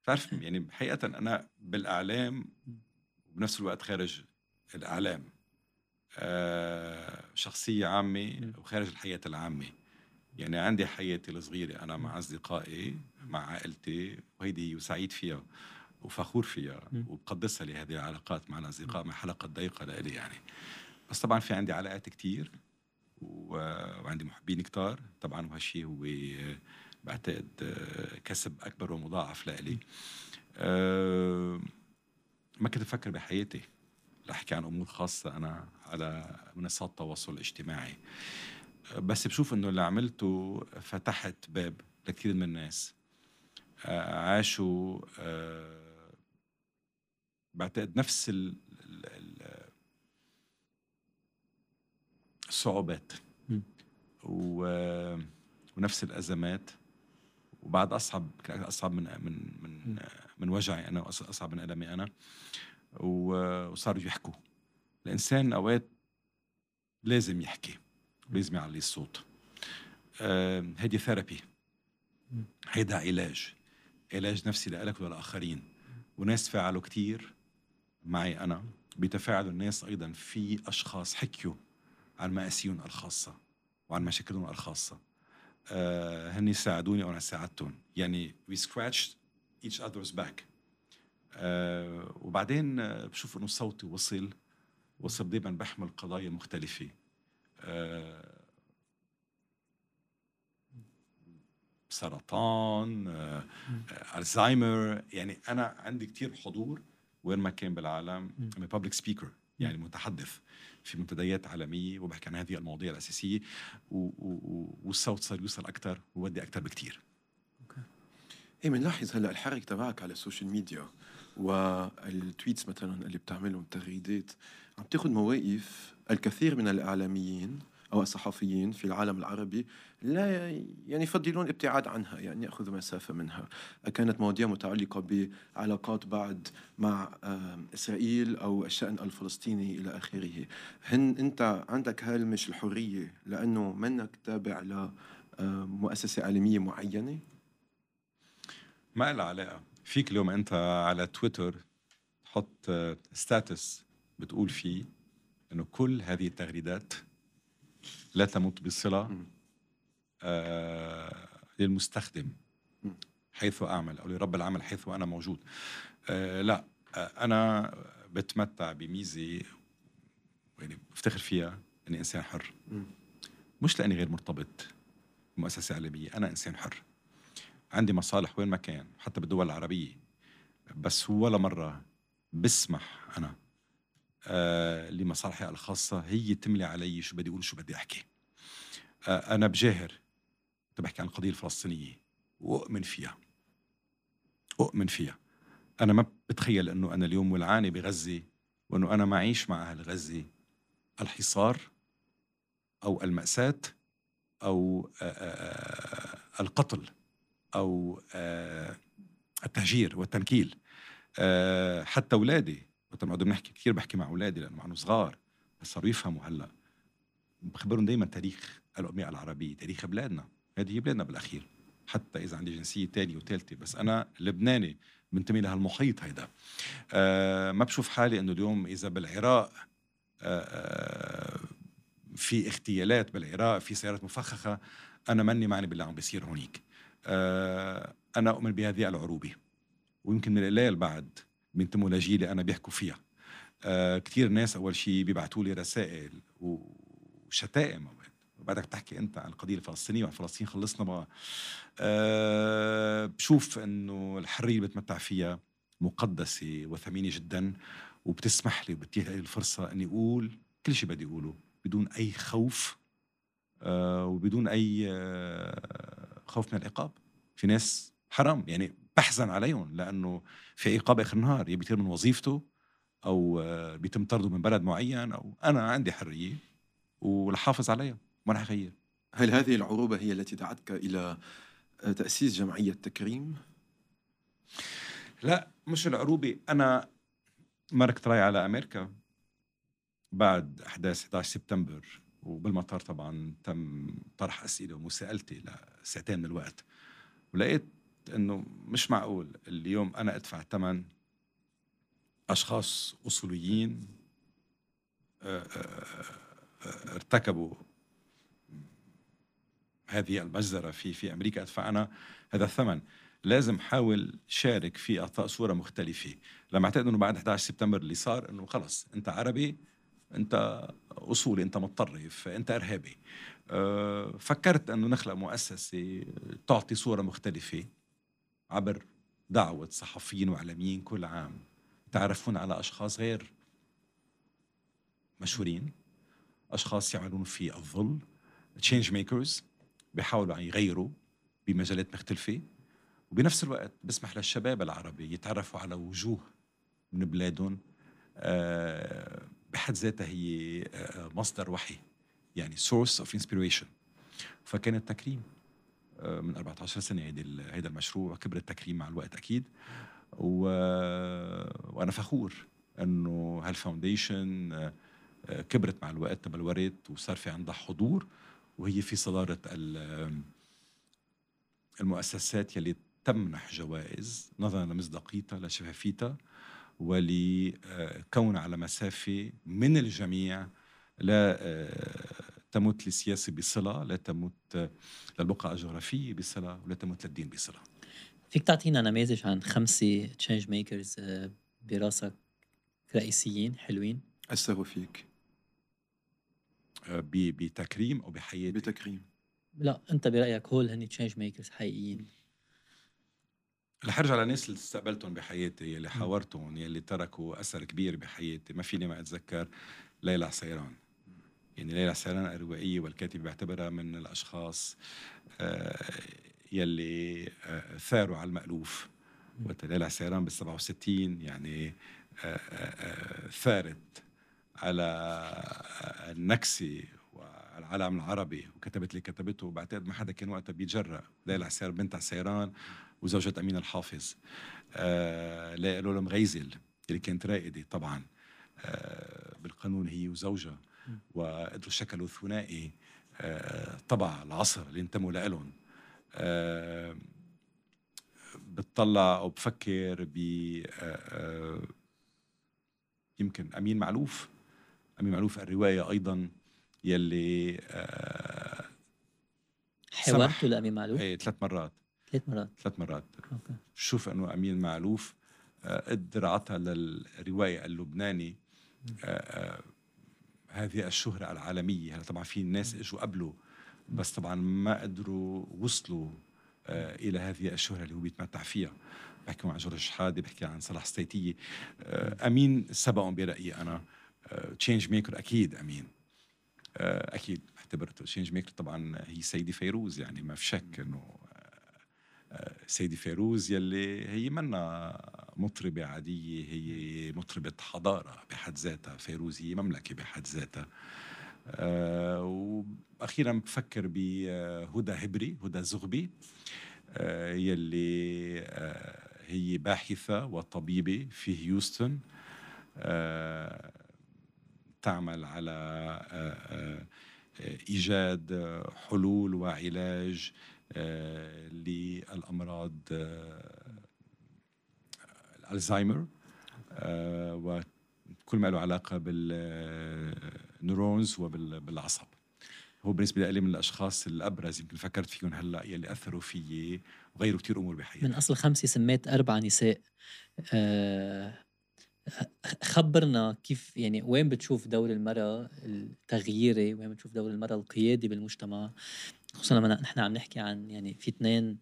بتعرف يعني حقيقة أنا بالإعلام وبنفس الوقت خارج الإعلام آه، شخصية عامة وخارج الحياة العامة. يعني عندي حياتي الصغيرة أنا مع أصدقائي مع عائلتي وهيدي وسعيد فيها. وفخور فيها وبقدسها لهذه العلاقات مع الأصدقاء مع حلقة ضيقة لإلي يعني. بس طبعا في عندي علاقات كتير وعندي محبين كتار. طبعا وهالشيء هو بعتقد كسب أكبر ومضاعف لإلي. أه ما كنت أفكر بحياتي احكي عن أمور خاصة أنا على منصات التواصل الاجتماعي بس بشوف إنه اللي عملته فتحت باب لكثير من الناس. آه، عاشوا آه، بعتقد نفس ال الصعوبات. ونفس الأزمات. وبعد أصعب أصعب من من من من وجعي أنا واصعب من ألمي أنا. وصاروا يحكوا. الإنسان أوقات لازم يحكي لازم يعلي الصوت. هيدي ثيرابي هيدا علاج. علاج نفسي لك وللآخرين. وناس فعلوا كتير. معي أنا بيتفاعلوا الناس أيضا في أشخاص حكيوا عن مآسيهم الخاصة وعن مشاكلهم الخاصة. آه هني ساعدوني وأنا ساعدتهم. يعني we scratched each other's back. آه وبعدين بشوف إنه صوتي وصل وصل دائما بحمل قضايا مختلفة. آه سرطان آه الزهايمر يعني أنا عندي كثير حضور وين ما كان بالعالم I'm a public speaker يعني متحدث في منتديات عالمية وبحكي عن هذه المواضيع و و والصوت صار يوصل أكثر ويدوي أكثر بكثير. okay. إيه بنلاحظ هلأ الحركة تبعك على ال social media وال tweets مثلا اللي بتعملهم تغريدات عم تاخذ مواقف الكثير من الإعلاميين أو الصحفيين في العالم العربي لا يعني يفضلون الابتعاد عنها يعني ياخذوا مسافة منها. كانت مواضيع متعلقة بعلاقات بعد مع إسرائيل أو الشأن الفلسطيني إلى آخره. هن أنت عندك هالمش الحرية لأنه منك تابع لمؤسسه اعلاميه معينة؟ ما لها علاقة. فيك اليوم أنت على تويتر تحط ستاتس بتقول فيه إنه كل هذه التغريدات لا تمت بصله آه للمستخدم حيث أعمل أو لرب العمل حيث أنا موجود. آه لا آه أنا بتمتع بميزة يعني بفتخر فيها إني إنسان حر. مش لأني غير مرتبط بمؤسسة اعلاميه أنا إنسان حر. عندي مصالح وين ما كان حتى بالدول العربية بس ولا مرة بسمح أنا آه لمصالحي الخاصة. هي تملي علي شو بدي أقول شو بدي أحكي. آه أنا بجاهر بحكي عن القضية الفلسطينية. وأؤمن فيها. أؤمن فيها. أنا ما بتخيل أنه أنا اليوم ولعاني بغزة وأنه أنا معيش مع أهل غزة الحصار أو المأساة أو آآ آه، القتل أو التهجير والتنكيل. حتى اولادي وقت ما بنحكي كثير بحكي مع أولادي لأنه معهم صغار بس صاروا يفهموا هلأ. بخبرهم دائما تاريخ الاميه العربية تاريخ بلادنا. هذه هي بلادنا بالأخير. حتى إذا عندي جنسية ثانية وثالثه بس أنا لبناني بنتمي لهالمحيط هيدا. أه ما بشوف حالي إنه اليوم إذا بالعراق أه, آه، في اغتيالات بالعراق في سيارات مفخخة أنا ماني معني باللي عم بيصير هونيك. آه، أنا أؤمن بهذه العروبة. ويمكن من القليل بعد بينتموا لجيلي أنا بيحكوا فيها. آه كثير ناس أول شيء بيبعتوا لي رسائل وشتائم بعدك تحكي أنت عن القضية الفلسطينية وعن فلسطين خلصنا بقى. أه بشوف إنه الحرية اللي بتمتع فيها مقدسة وثمينة جدا وبتسمح لي وبتتيح لي الفرصة إني أقول كل شيء بدي أقوله بدون أي خوف أه وبدون أي أه خوف من العقاب. في ناس حرام يعني بحزن عليهم لأنه في عقاب آخر النهار يا بيطير من وظيفته أو آه، بيتم طرده من بلد معين أو أنا عندي حرية ولحافظ عليها ما رح اغير هل هذه العروبة هي التي دعتك إلى آه، تأسيس جمعية تكريم؟ لا مش العروبة أنا مركت راي على أمريكا بعد أحداث 11 سبتمبر وبالمطار طبعا تم طرح أسئلة ومساءلتي لساعتين من الوقت ولقيت إنه مش معقول اليوم أنا أدفع ثمن أشخاص أصوليين آه، آه، آه، ارتكبوا هذه المجزرة في في أمريكا أدفع أنا هذا الثمن. لازم حاول شارك في إعطاء صورة مختلفة. لما اعتقد أنه بعد 11 سبتمبر اللي صار أنه خلص أنت عربي أنت أصولي أنت متطرف أنت إرهابي. فكرت أنه نخلق مؤسسة تعطي صورة مختلفة. عبر دعوة صحفيين وإعلاميين كل عام. تعرفون على أشخاص غير مشهورين؟ أشخاص يعملون في الظل change makers بيحاولوا يغيروا بمجالات مختلفة. وبنفس الوقت بسمح للشباب العربي يتعرفوا على وجوه من بلادهم آه، بحد ذاتها هي آه، مصدر وحي يعني source of inspiration. فكان التكريم. من 14 سنة هيدي هيدا المشروع كبر التكريم مع الوقت أكيد. و... وأنا فخور إنه هال foundation آه، كبرت مع الوقت تبلورت وصار في عندها حضور وهي في صدارة المؤسسات يلي تمنح جوائز نظرا لمصداقيتها لشفافيتها ولكون على مسافة من الجميع لا آه، تمت للسياسة بصلة لا تمت للبقعة الجغرافية بصلة ولا تمت للدين بصلة. فيك تعطينا نماذج عن خمسة change makers آه، براسك رئيسيين حلوين؟ أستغفر فيك آه، بتكريم أو بحياتي؟ بتكريم. لا أنت برأيك هول هني change makers حقيقيين؟ رح أرجع للناس اللي استقبلتهم بحياتي يلي حاورتهم يلي تركوا أثر كبير بحياتي. ما فيني ما أتذكر ليلى عسيران يعني ليلى عسيران الروائية والكاتبة بعتبرها من الأشخاص آه، يلي آه، ثاروا على المألوف. وقت ليلى عسيران بال 67 يعني آه، ثارت على النكسة وعلى العالم العربي. وكتبت اللي كتبته. بعتقد ما حدا كان وقتها بيتجرأ ليلى عسيران بنت عسيران وزوجة أمين الحافظ. لولو مغيزل اللي كانت رائدة طبعا بالقانون هي وزوجها. وقدروا شكلوا ثنائي آه، طبع العصر اللي انتموا لهم آه، بتطلع أو بفكر ب آه، يمكن أمين معلوف أمين معلوف الرواية أيضا يلي حوارته لأمين معلوف؟ إيه ثلاث مرات. ثلاث مرات. ثلاث مرات. أوكي. شوف إنه أمين معلوف قدر عطى للرواية اللبناني هذه الشهرة العالمية. هلا طبعا في ناس إجوا قبله بس طبعا ما قدروا وصلوا آه إلى هذه الشهرة اللي هو بيتمتع فيها. بحكي عن جورج شحادة بحكي عن صلاح ستيتية آه أمين سبقهم برأيي أنا. change آه maker أكيد أمين. آه أكيد اعتبرته change maker طبعا هي سيدي فيروز يعني ما في شك إنه سيدي فيروز يلي هي منا مطربة عادية هي مطربة حضارة بحد ذاتها. فيروز هي مملكة بحد ذاتها. أه وأخيرا بفكر بهدى هبري هدى زغبي أه يلي أه هي باحثة وطبيبة في هيوستن أه تعمل على أه, آه، إيجاد حلول وعلاج آه، للأمراض آه، الزهايمر آه، كل ما له علاقة بالنيورونز وبالعصب هو بالنسبة لي من الأشخاص الأبرز يمكن فكرت فيهم هلأ يلي أثروا فيي وغيروا كثير أمور بحياتي. من أصل خمسة سميت أربع نساء. أه خبرنا كيف يعني وين بتشوف دور المرأة التغييري وين بتشوف دور المرأة القيادي بالمجتمع؟ خصوصا لما نحن عم نحكي عن يعني في اثنين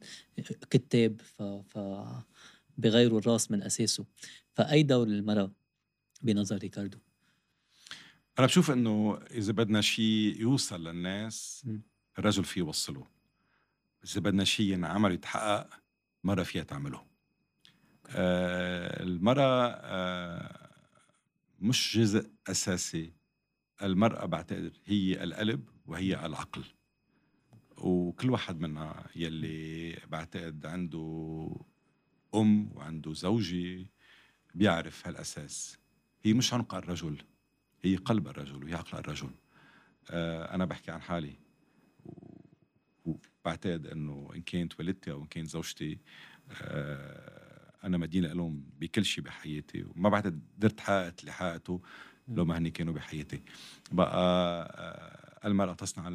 كتاب ف, ف بغيروا الراس من أساسه. فأي دور المرأة بنظر ريكاردو؟ أنا بشوف إنه إذا بدنا شيء يوصل للناس الرجل فيه يوصله. إذا بدنا شيء ينعمل يتحقق مرة فيها تعمله. آه المرأة آه مش جزء أساسي. المرأة بعتقد هي القلب وهي العقل. وكل واحد منا يلي بعتقد عنده أم وعنده زوجة بيعرف هالأساس. هي مش عنق الرجل هي قلب الرجل وهي عقل الرجل. آه أنا بحكي عن حالي. وبعتقد أنه إن كانت والدتي أو إن كانت زوجتي آه أنا مدينة لهم بكل شيء بحياتي. وما بعتقد قدرت حققت اللي حققته لو ما هني كانوا بحياتي. بقى آه المرأة تصنع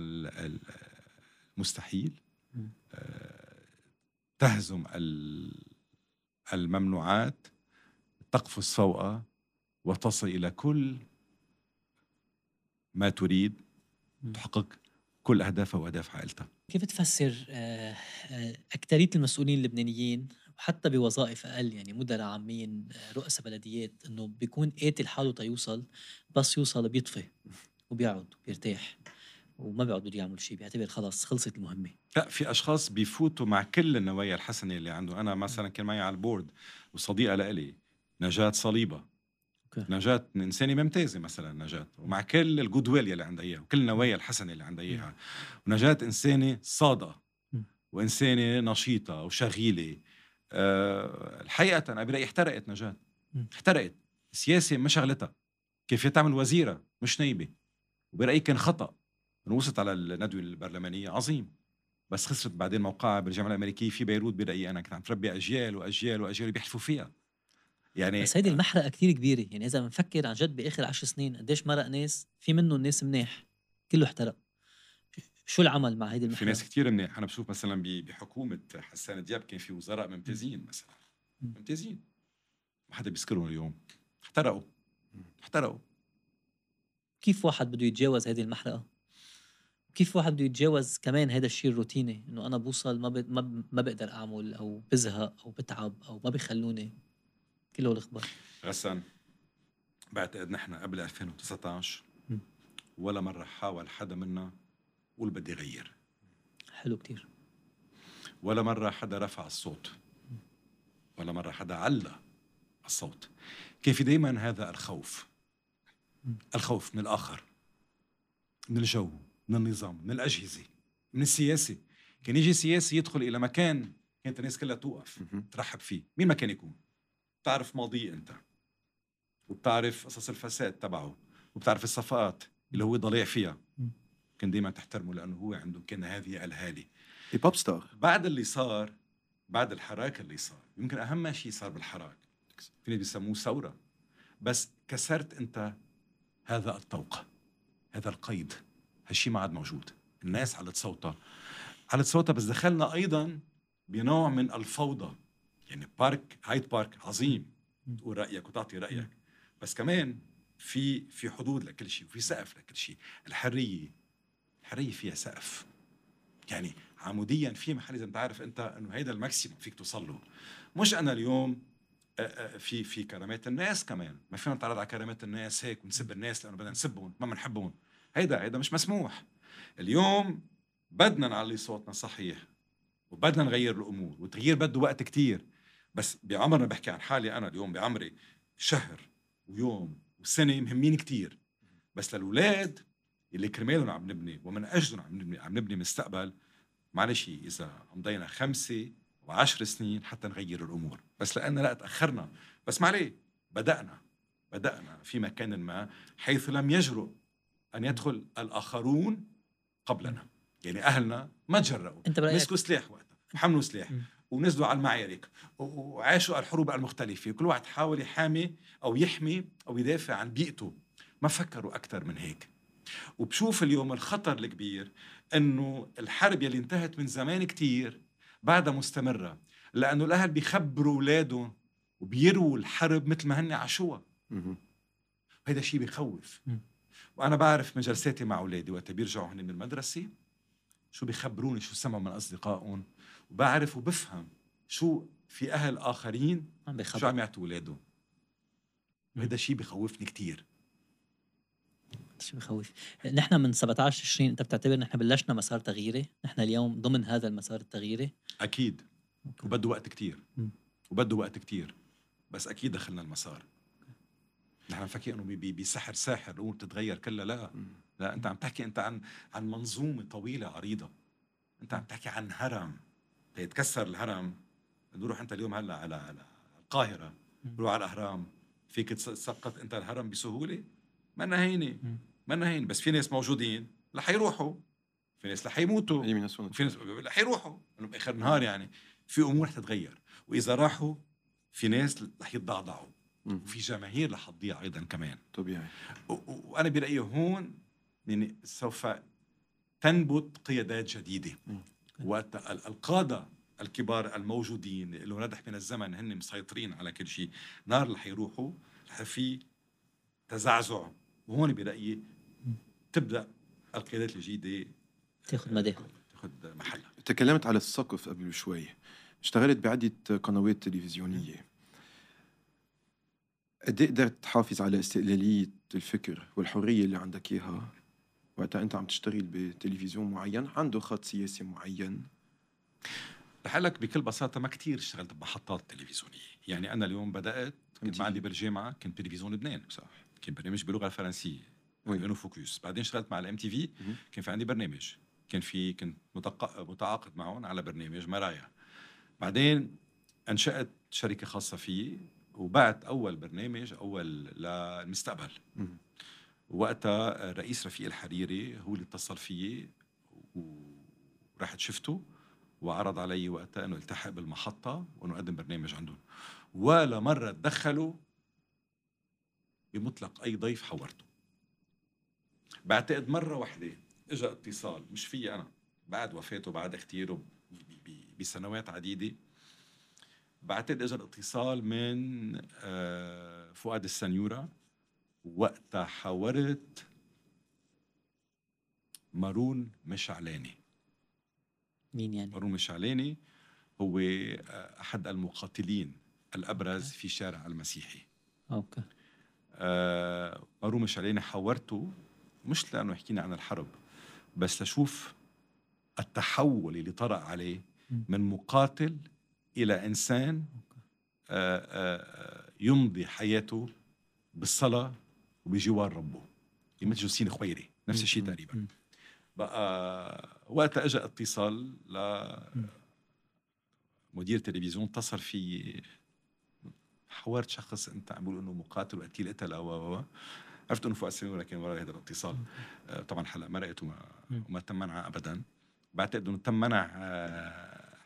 المستحيل آه تهزم الممنوعات تقفز فوقها وتصل إلى كل ما تريد تحقق كل أهدافها وأهداف عائلتها كيف تفسر آه، آه، أكثرية المسؤولين اللبنانيين وحتى بوظائف أقل يعني مدراء عامين رؤساء بلديات إنه بيكون قاتل حاله تيوصل بس يوصل بيطفي وبيقعد وبيرتاح وما بيقعد بده يعمل شيء بيعتبر خلص خلصت المهمة. لا في أشخاص بيفوتوا مع كل النوايا الحسنة اللي عنده. أنا مثلا كان معي على ال board وصديقة لإلي نجاة صليبة. okay. نجاة إنسانة ممتازة مثلا نجاة. ومع كل ال goodwill يلي عندها إياها وكل النوايا الحسنة اللي عندها إياها. ونجاة إنسانة صادقة. وإنسانة نشيطة وشغيلة. أه الحقيقة أنا برأيي احترقت نجاة. احترقت. السياسة ما شغلتها. كيف تعمل وزيرة مش نايبة وبرأيي كان خطأ. وصلت على الندوة البرلمانية. عظيم. بس خسرت بعدين موقعها بالجامعة الأمريكية في بيروت برأيي أنا كنت عم تربي أجيال وأجيال وأجيال بيحلفوا فيها. يعني بس هيدي المحرقة كتير كبيرة. يعني إذا بنفكر عن جد بآخر عشر سنين قديش مرق ناس؟ في منهم ناس منيح. كله احترق. شو العمل مع هيدي المحرقة؟ في ناس كتير منيح. أنا بشوف مثلا بحكومة حسان دياب كان في وزراء ممتازين مثلا. ممتازين. ما حدا بيذكرهم اليوم. احترقوا. احترقوا. كيف واحد بده يتجاوز هذه المحرقة؟ كيف واحد بده يتجاوز كمان هذا الشيء الروتيني؟ إنه أنا بوصل ما ب... ما بقدر أعمل أو بزهق أو بتعب أو ما بيخلوني. كله الإخبار. غسان بعتقد نحن قبل 2019 ولا مرة حاول حدا منا قول بدي غير حلو كتير. ولا مرة حدا رفع الصوت. ولا مرة حدا علّى الصوت. كان في دايما هذا الخوف؟ الخوف من الآخر من الجو. من النظام من الأجهزة من السياسة. كان يجي سياسي يدخل إلى مكان كانت الناس كلها توقف ترحب فيه. مين ما كان يكون؟ بتعرف ماضيه أنت وبتعرف قصص الفساد تبعه وبتعرف الصفقات اللي هو ضليع فيها. كان دائما تحترمه لأنه هو عنده كان هذه الهالة. بوب ستار بعد اللي صار بعد الحراك اللي صار يمكن أهم شيء صار بالحراك. في ناس بيسموه ثورة. بس كسرت أنت هذا الطوق هذا القيد. هالشيء ما عاد موجود. الناس علت صوتها علت صوتها بس دخلنا أيضا بنوع من الفوضى. يعني بارك هايد بارك عظيم. تقول رأيك وتعطي رأيك. بس كمان في في حدود لكل شيء وفي سقف لكل شيء. الحرية الحرية فيها سقف. يعني عموديا في محل إذا أنت عارف أنت إنه هيدا الماكسيموم فيك توصل له. مش أنا اليوم في في كرامات الناس كمان. ما فينا نتعرض على كرامات الناس هيك ونسب الناس لأنه بدنا نسبهم ما بنحبهم. هيدا هيدا مش مسموح. اليوم بدنا نعلي صوتنا صحيح وبدنا نغير الأمور والتغيير بده وقت كتير. بس بعمرنا بحكي عن حالي أنا اليوم بعمري شهر ويوم وسنة مهمين كتير. بس للأولاد اللي كرمالهم عم نبني ومن أجلهم عم نبني عم نبني مستقبل معلش إذا مضينا خمسة وعشر سنين حتى نغير الأمور. بس لأن لا تأخرنا. بس ما عليه بدأنا بدأنا في مكان ما حيث لم يجرؤ أن يدخل الآخرون قبلنا. يعني أهلنا ما تجرؤوا. مسكوا سلاح وقتها. حملوا سلاح. ونزلوا على المعارك. وعاشوا الحروب المختلفة. كل واحد حاول يحامي أو يحمي أو يدافع عن بيئته. ما فكروا أكثر من هيك. وبشوف اليوم الخطر الكبير إنه الحرب يلي انتهت من زمان كتير بعدها مستمرة. لأنه الأهل بيخبروا أولادهم وبيروا الحرب مثل ما هن عاشوها هيدا شيء بيخوف وأنا بعرف من جلساتي مع أولادي وقت بيرجعوا هن من المدرسة شو بيخبروني شو سمعوا من أصدقائهم وبعرف وبفهم شو في أهل آخرين عم شو عم يعطوا أولادهم. وهذا شيء بخوفني كثير شو بخوف؟ نحن من 17 20 أنت بتعتبر نحن بلشنا مسار تغييري. نحن اليوم ضمن هذا المسار التغييري. أكيد. وبده وقت كتير. وبده وقت كتير. بس أكيد دخلنا المسار. نحن فاكر إنه بسحر ساحر الأمور بتتغير. كلها لا. لا أنت عم تحكي أنت عن عن منظومة طويلة عريضة. أنت عم تحكي عن هرم. يتكسر الهرم. نروح أنت اليوم هلأ على على القاهرة. نروح على الأهرام. فيك تسقط أنت الهرم بسهولة؟ ما هينة. ما هين بس في ناس موجودين رح يروحوا. في ناس رح يموتوا. في ناس رح يروحوا. إنه بآخر النهار يعني في أمور رح تتغير. وإذا راحوا في ناس رح يتضعضعوا. وفي جماهير رح تضيع أيضا كمان. طبيعي. وأنا برأيي هون يعني سوف تنبت قيادات جديدة. وقت القادة الكبار الموجودين اللي ندح من الزمن هن مسيطرين على كل شيء. نهار رح يروحوا رح في تزعزع. وهون برأيي تبدأ القيادات الجديدة تاخذ مدى تاخذ محلها. تكلمت على السقف قبل شوي اشتغلت بعدة قنوات تلفزيونية. قد إيه قدرت تحافظ على استقلالية الفكر والحرية اللي عندك إياها؟ وقتها أنت عم تشتغل بتلفزيون معين عنده خط سياسي معين. لك بكل بساطة ما كتير اشتغلت بمحطات تلفزيونية. يعني أنا اليوم بدأت كنت عندي بالجامعة كنت تلفزيون لبنان. صح. كان برنامج باللغة الفرنسية وين فوكس. بعدين اشتغلت مع ال MTV كان في عندي برنامج. كان في كنت متعاقد معهم على برنامج مرايا. بعدين أنشأت شركة خاصة فيي. وبعت أول برنامج أول للمستقبل. وقتها رئيس رفيق الحريري هو اللي اتصل فيي ورحت شفته وعرض علي وقتها إنه التحق بالمحطة وإنه اقدم برنامج عندهم. ولا مرة تدخلوا بمطلق أي ضيف حورته. بعتقد مرة واحدة اجى اتصال مش في أنا بعد وفاته بعد اختياره بسنوات عديدة. بعتقد اجى الاتصال من آه، فؤاد السنيورة وقتها حاورت مارون مشعلاني. مين يعني؟ مارون مشعلاني هو آه، أحد المقاتلين الأبرز في الشارع المسيحي. أوكي. آه مارون مشعلاني حاورته مش لأنه يحكينا عن الحرب بس لشوف التحول اللي طرأ عليه من مقاتل إلى إنسان آه، آه، يمضي حياته بالصلاة وبجوار ربه. مثل جوسين خويري نفس الشيء تقريبا. بقى وقتها اجى اتصال ل مدير تلفزيون اتصل في حورت شخص أنت عم بيقول إنه مقاتل وقتيل قتل أو عرفت إنه فؤاد سمير كان وراء هذا الاتصال. آه، طبعا هلا مرقت وما وما تم منعها ابدا. بعتقد إنه تم منع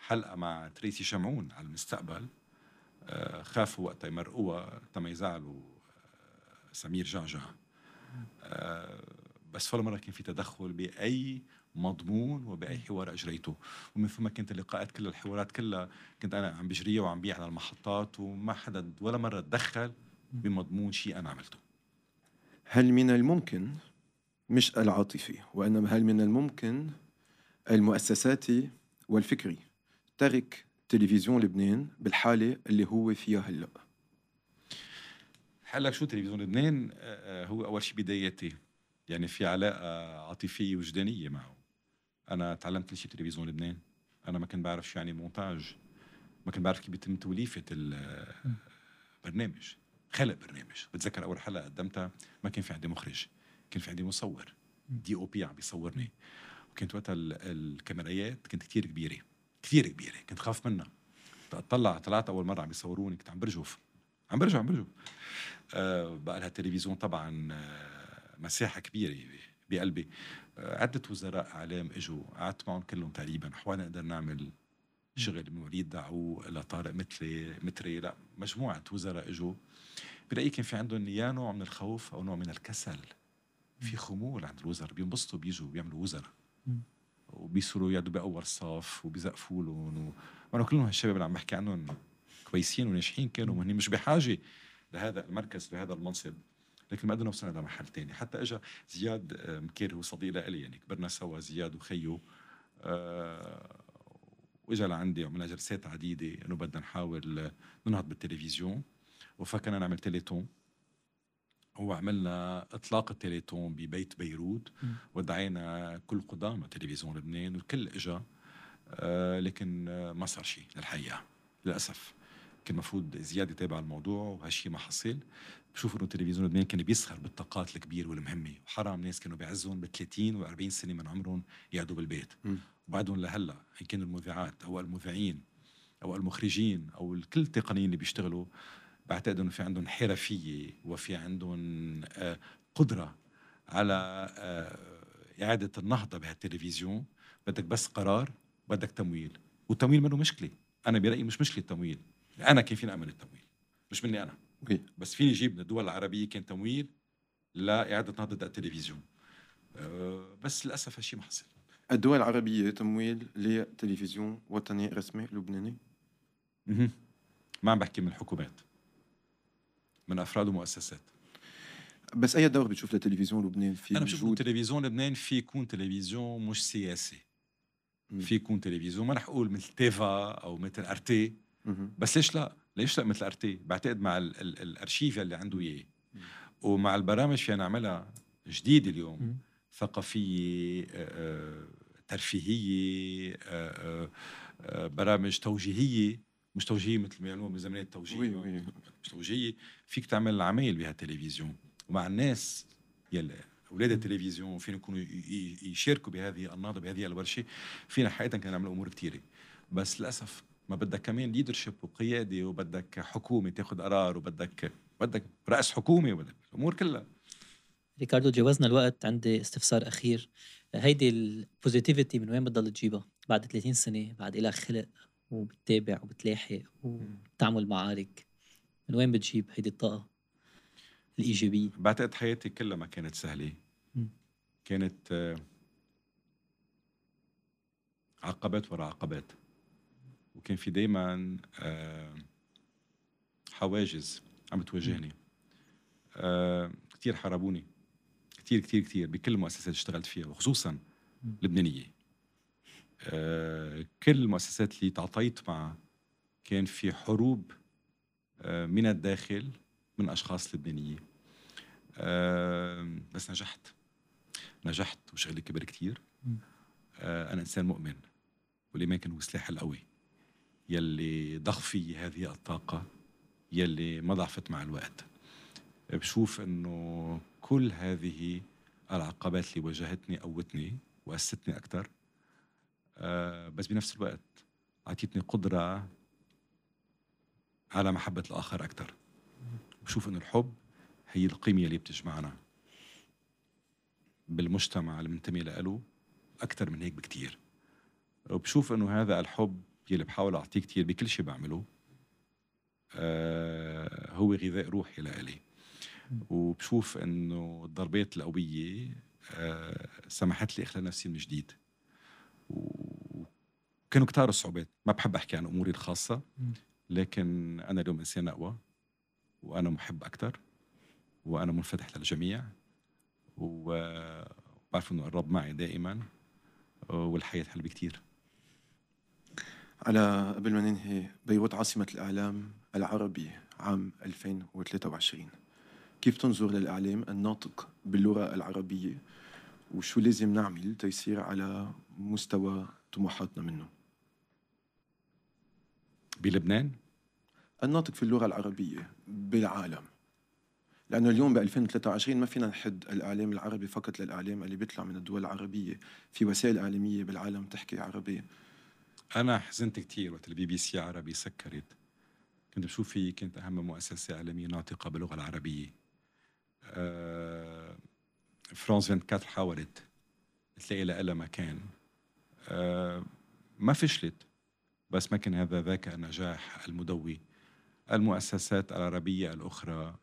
حلقة مع تريسي شمعون على المستقبل. آه، خافوا وقتها يمرقوها تم يزعلوا سمير جعجع بس ولا مرة كان في تدخل بأي مضمون وبأي حوار أجريته. ومن ثم كانت اللقاءات كلها الحوارات كلها كنت أنا عم بجريها وعم بيع على المحطات وما حدا ولا مرة تدخل بمضمون شيء أنا عملته. هل من الممكن؟ مش العاطفي وإنما هل من الممكن المؤسساتي والفكري؟ ترك تلفزيون لبنان بالحالة اللي هو فيها هلأ. هلا شو تلفزيون لبنان؟ آه، آه، هو أول شيء بداياتي. يعني في علاقة عاطفية وجدانية معه. أنا تعلمت كل شيء تلفزيون لبنان. أنا ما كنت بعرف شو يعني مونتاج. ما كنت بعرف كيف بيتم توليفة البرنامج خلق برنامج. بتذكر أول حلقة قدمتها ما كان في عندي مخرج. كان في عندي مصور. دي أو بي عم بيصورني. وكانت وقتها الكاميرايات كانت كتير كبيرة. كثير كبيرة كنت خاف منها. أطلع طلعت أول مرة عم بيصوروني كنت عم برجف. عم برجف عم برجف. آه بقى لها تلفزيون طبعا آه مساحة كبيرة بقلبي. آه عدة وزراء إعلام إجوا قعدت معهم كلهم تقريبا. حوالي نقدر نعمل شغل من وليد دعو لطارق متري متري لا مجموعة وزراء إجوا. برأيي كان في عندهم يا نوع من الخوف أو نوع من الكسل. في خمول عند الوزراء بينبسطوا بيجوا بيعملوا وزراء. وبيصيروا يقعدوا باول صف وبيزقفوا لهم وأنا كلهم هالشباب اللي عم بحكي عنهم كويسين وناجحين كانوا وهن مش بحاجة لهذا المركز لهذا المنصب. لكن ما قدرنا وصلنا لمحل تاني. حتى اجى زياد آه، مكير هو صديق لي يعني كبرنا سوا زياد وخيو. أه وإجا لعندي وعملنا جلسات عديدة إنه بدنا نحاول ننهض بالتلفزيون. وفكرنا نعمل تيليتون وعملنا إطلاق التليتون ببيت بيروت ودعينا كل قدامى تلفزيون لبنان والكل إجا. آه لكن ما صار شيء للحقيقة للأسف. كان المفروض زياد يتابع الموضوع وهالشيء ما حصل. بشوف إنه تلفزيون لبنان كان بيسخر بالطاقات الكبيرة والمهمة. وحرام ناس كانوا بيعزهم ب 30 و40 سنة من عمرهم يقعدوا بالبيت. وبعدهم لهلأ إن كانوا المذيعات أو المذيعين أو المخرجين أو كل التقنيين اللي بيشتغلوا بعتقد إنه في عندهم حرفية وفي عندهم آه، قدرة على آه، إعادة النهضة بهالتلفزيون. بدك بس قرار بدك تمويل. والتمويل منه مشكلة. أنا برأيي مش مشكلة تمويل أنا كيف فيني أعمل التمويل؟ مش مني أنا. بس فيني أجيب من الدول العربية كان تمويل لإعادة نهضة التلفزيون. آه، بس للأسف هالشيء ما حصل. الدول العربية تمويل لتلفزيون وطني رسمي لبناني؟ ما عم بحكي من الحكومات. من أفراد ومؤسسات بس أي دور بتشوف للتلفزيون لبنان؟ في أنا بشوف التلفزيون لبنان في يكون تلفزيون مش سياسي. في يكون تلفزيون ما رح أقول مثل تيفا أو مثل أرتي. بس ليش لا؟ ليش لا مثل أرتي؟ بعتقد مع ال ال الأرشيف اللي عنده إياه. ومع البرامج فينا نعملها جديده اليوم ثقافية ترفيهية برامج توجيهية مش توجيهيه مثل ما يعملوها من زمان التوجيه وي وي. مش توجيهيه فيك تعمل عمايل بهالتلفزيون ومع الناس يلي أولاد التلفزيون فينا يكونوا يشاركوا بهذه النهضة بهذه الورشة فينا حقيقه كان نعمل أمور كثيره بس للأسف ما بدك كمان leadership وقيادة وبدك حكومة تاخذ قرار وبدك بدك رأس حكومة وبدك الأمور كلها. ريكاردو جوزنا الوقت عندي استفسار أخير. هيدي ال positivity من وين بتضل تجيبها؟ بعد 30 سنة بعد إلك خلق وبتتابع وبتلاحق وبتعمل معارك. من وين بتجيب هيدي الطاقة الإيجابية؟ بعتقد حياتي كلها ما كانت سهلة. كانت آه، عقبات ورا عقبات. وكان في دايما آه، حواجز عم بتواجهني. آه، كثير حاربوني. كثير كثير كثير بكل المؤسسات اللي اشتغلت فيها وخصوصا لبنانية. كل المؤسسات اللي تعاطيت معها كان في حروب آه، من الداخل من أشخاص لبنانيه بس نجحت. نجحت وشغلي كبر كتير. آه، أنا إنسان مؤمن والايمان كان هو السلاح القوي يلي ضخ في هذه الطاقة يلي ما ضعفت مع الوقت. بشوف إنه كل هذه العقبات اللي واجهتني قوتني وأستني أكثر آه، بس بنفس الوقت أعطيتني قدرة على محبة الآخر أكثر بشوف إنه الحب هي القيمة اللي بتجمعنا بالمجتمع اللي بننتمي له أكثر من هيك بكتير. وبشوف إنه هذا الحب يلي بحاول أعطيه كتير بكل شيء بعمله آه هو غذاء روحي لإلي. وبشوف إنه الضربات القوية آه سمحت لي أخلق نفسي من جديد. وكانوا كتار الصعوبات. ما بحب أحكي عن أموري الخاصة لكن أنا اليوم إنسان أقوى وأنا محب أكثر وأنا منفتح للجميع وبعرف إنه الرب معي دائما والحياة حلوة بكثير على قبل ما ننهي بيروت عاصمة الإعلام العربي عام 2023 كيف تنظر للإعلام الناطق باللغة العربية؟ وشو لازم نعمل تيصير على مستوى طموحاتنا منه. بلبنان؟ الناطق في اللغة العربية بالعالم. لأنه اليوم ب 2023 ما فينا نحد الإعلام العربي فقط للإعلام اللي بيطلع من الدول العربية. في وسائل إعلامية بالعالم تحكي عربية. أنا حزنت كثير وقت البي بي سي عربي سكرت. كنت بشوف في كانت أهم مؤسسة إعلامية ناطقة باللغة العربية. أه فرانس 24 حاولت. تلاقي لها مكان. أه ما فشلت. بس ما كان هذا ذاك النجاح المدوي. المؤسسات العربية الأخرى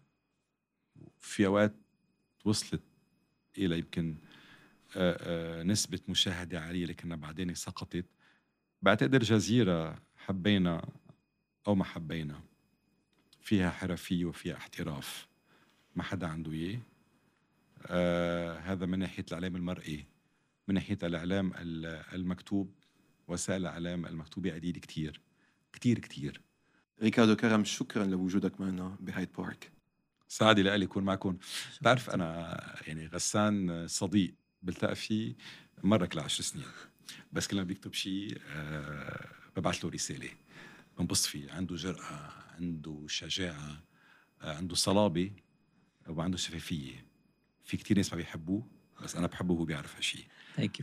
في أوقات وصلت إلى يمكن نسبة مشاهدة عالية لكنها بعدين سقطت. بعتقد الجزيرة حبينا أو ما حبينا. فيها حرفية وفيها احتراف. ما حدا عنده إياه. آه هذا من ناحية الإعلام المرئي من ناحية الإعلام المكتوب وسائل الإعلام المكتوبة قليل كتير كتير كتير. ريكاردو كرم شكرا لوجودك معنا بهايد بارك. سعدي لي يكون معكم. بتعرف أنا يعني غسان صديق بلتقى فيه مرة كل عشر سنين. بس كل ما بيكتب شيء أه ببعث له رسالة. بنبسط فيه. عنده جرأة عنده شجاعة أه عنده صلابة وعنده شفافية. في كتير ناس ما بيحبوه بس أنا بحبه وهو بيعرف هالشيء ثانك يو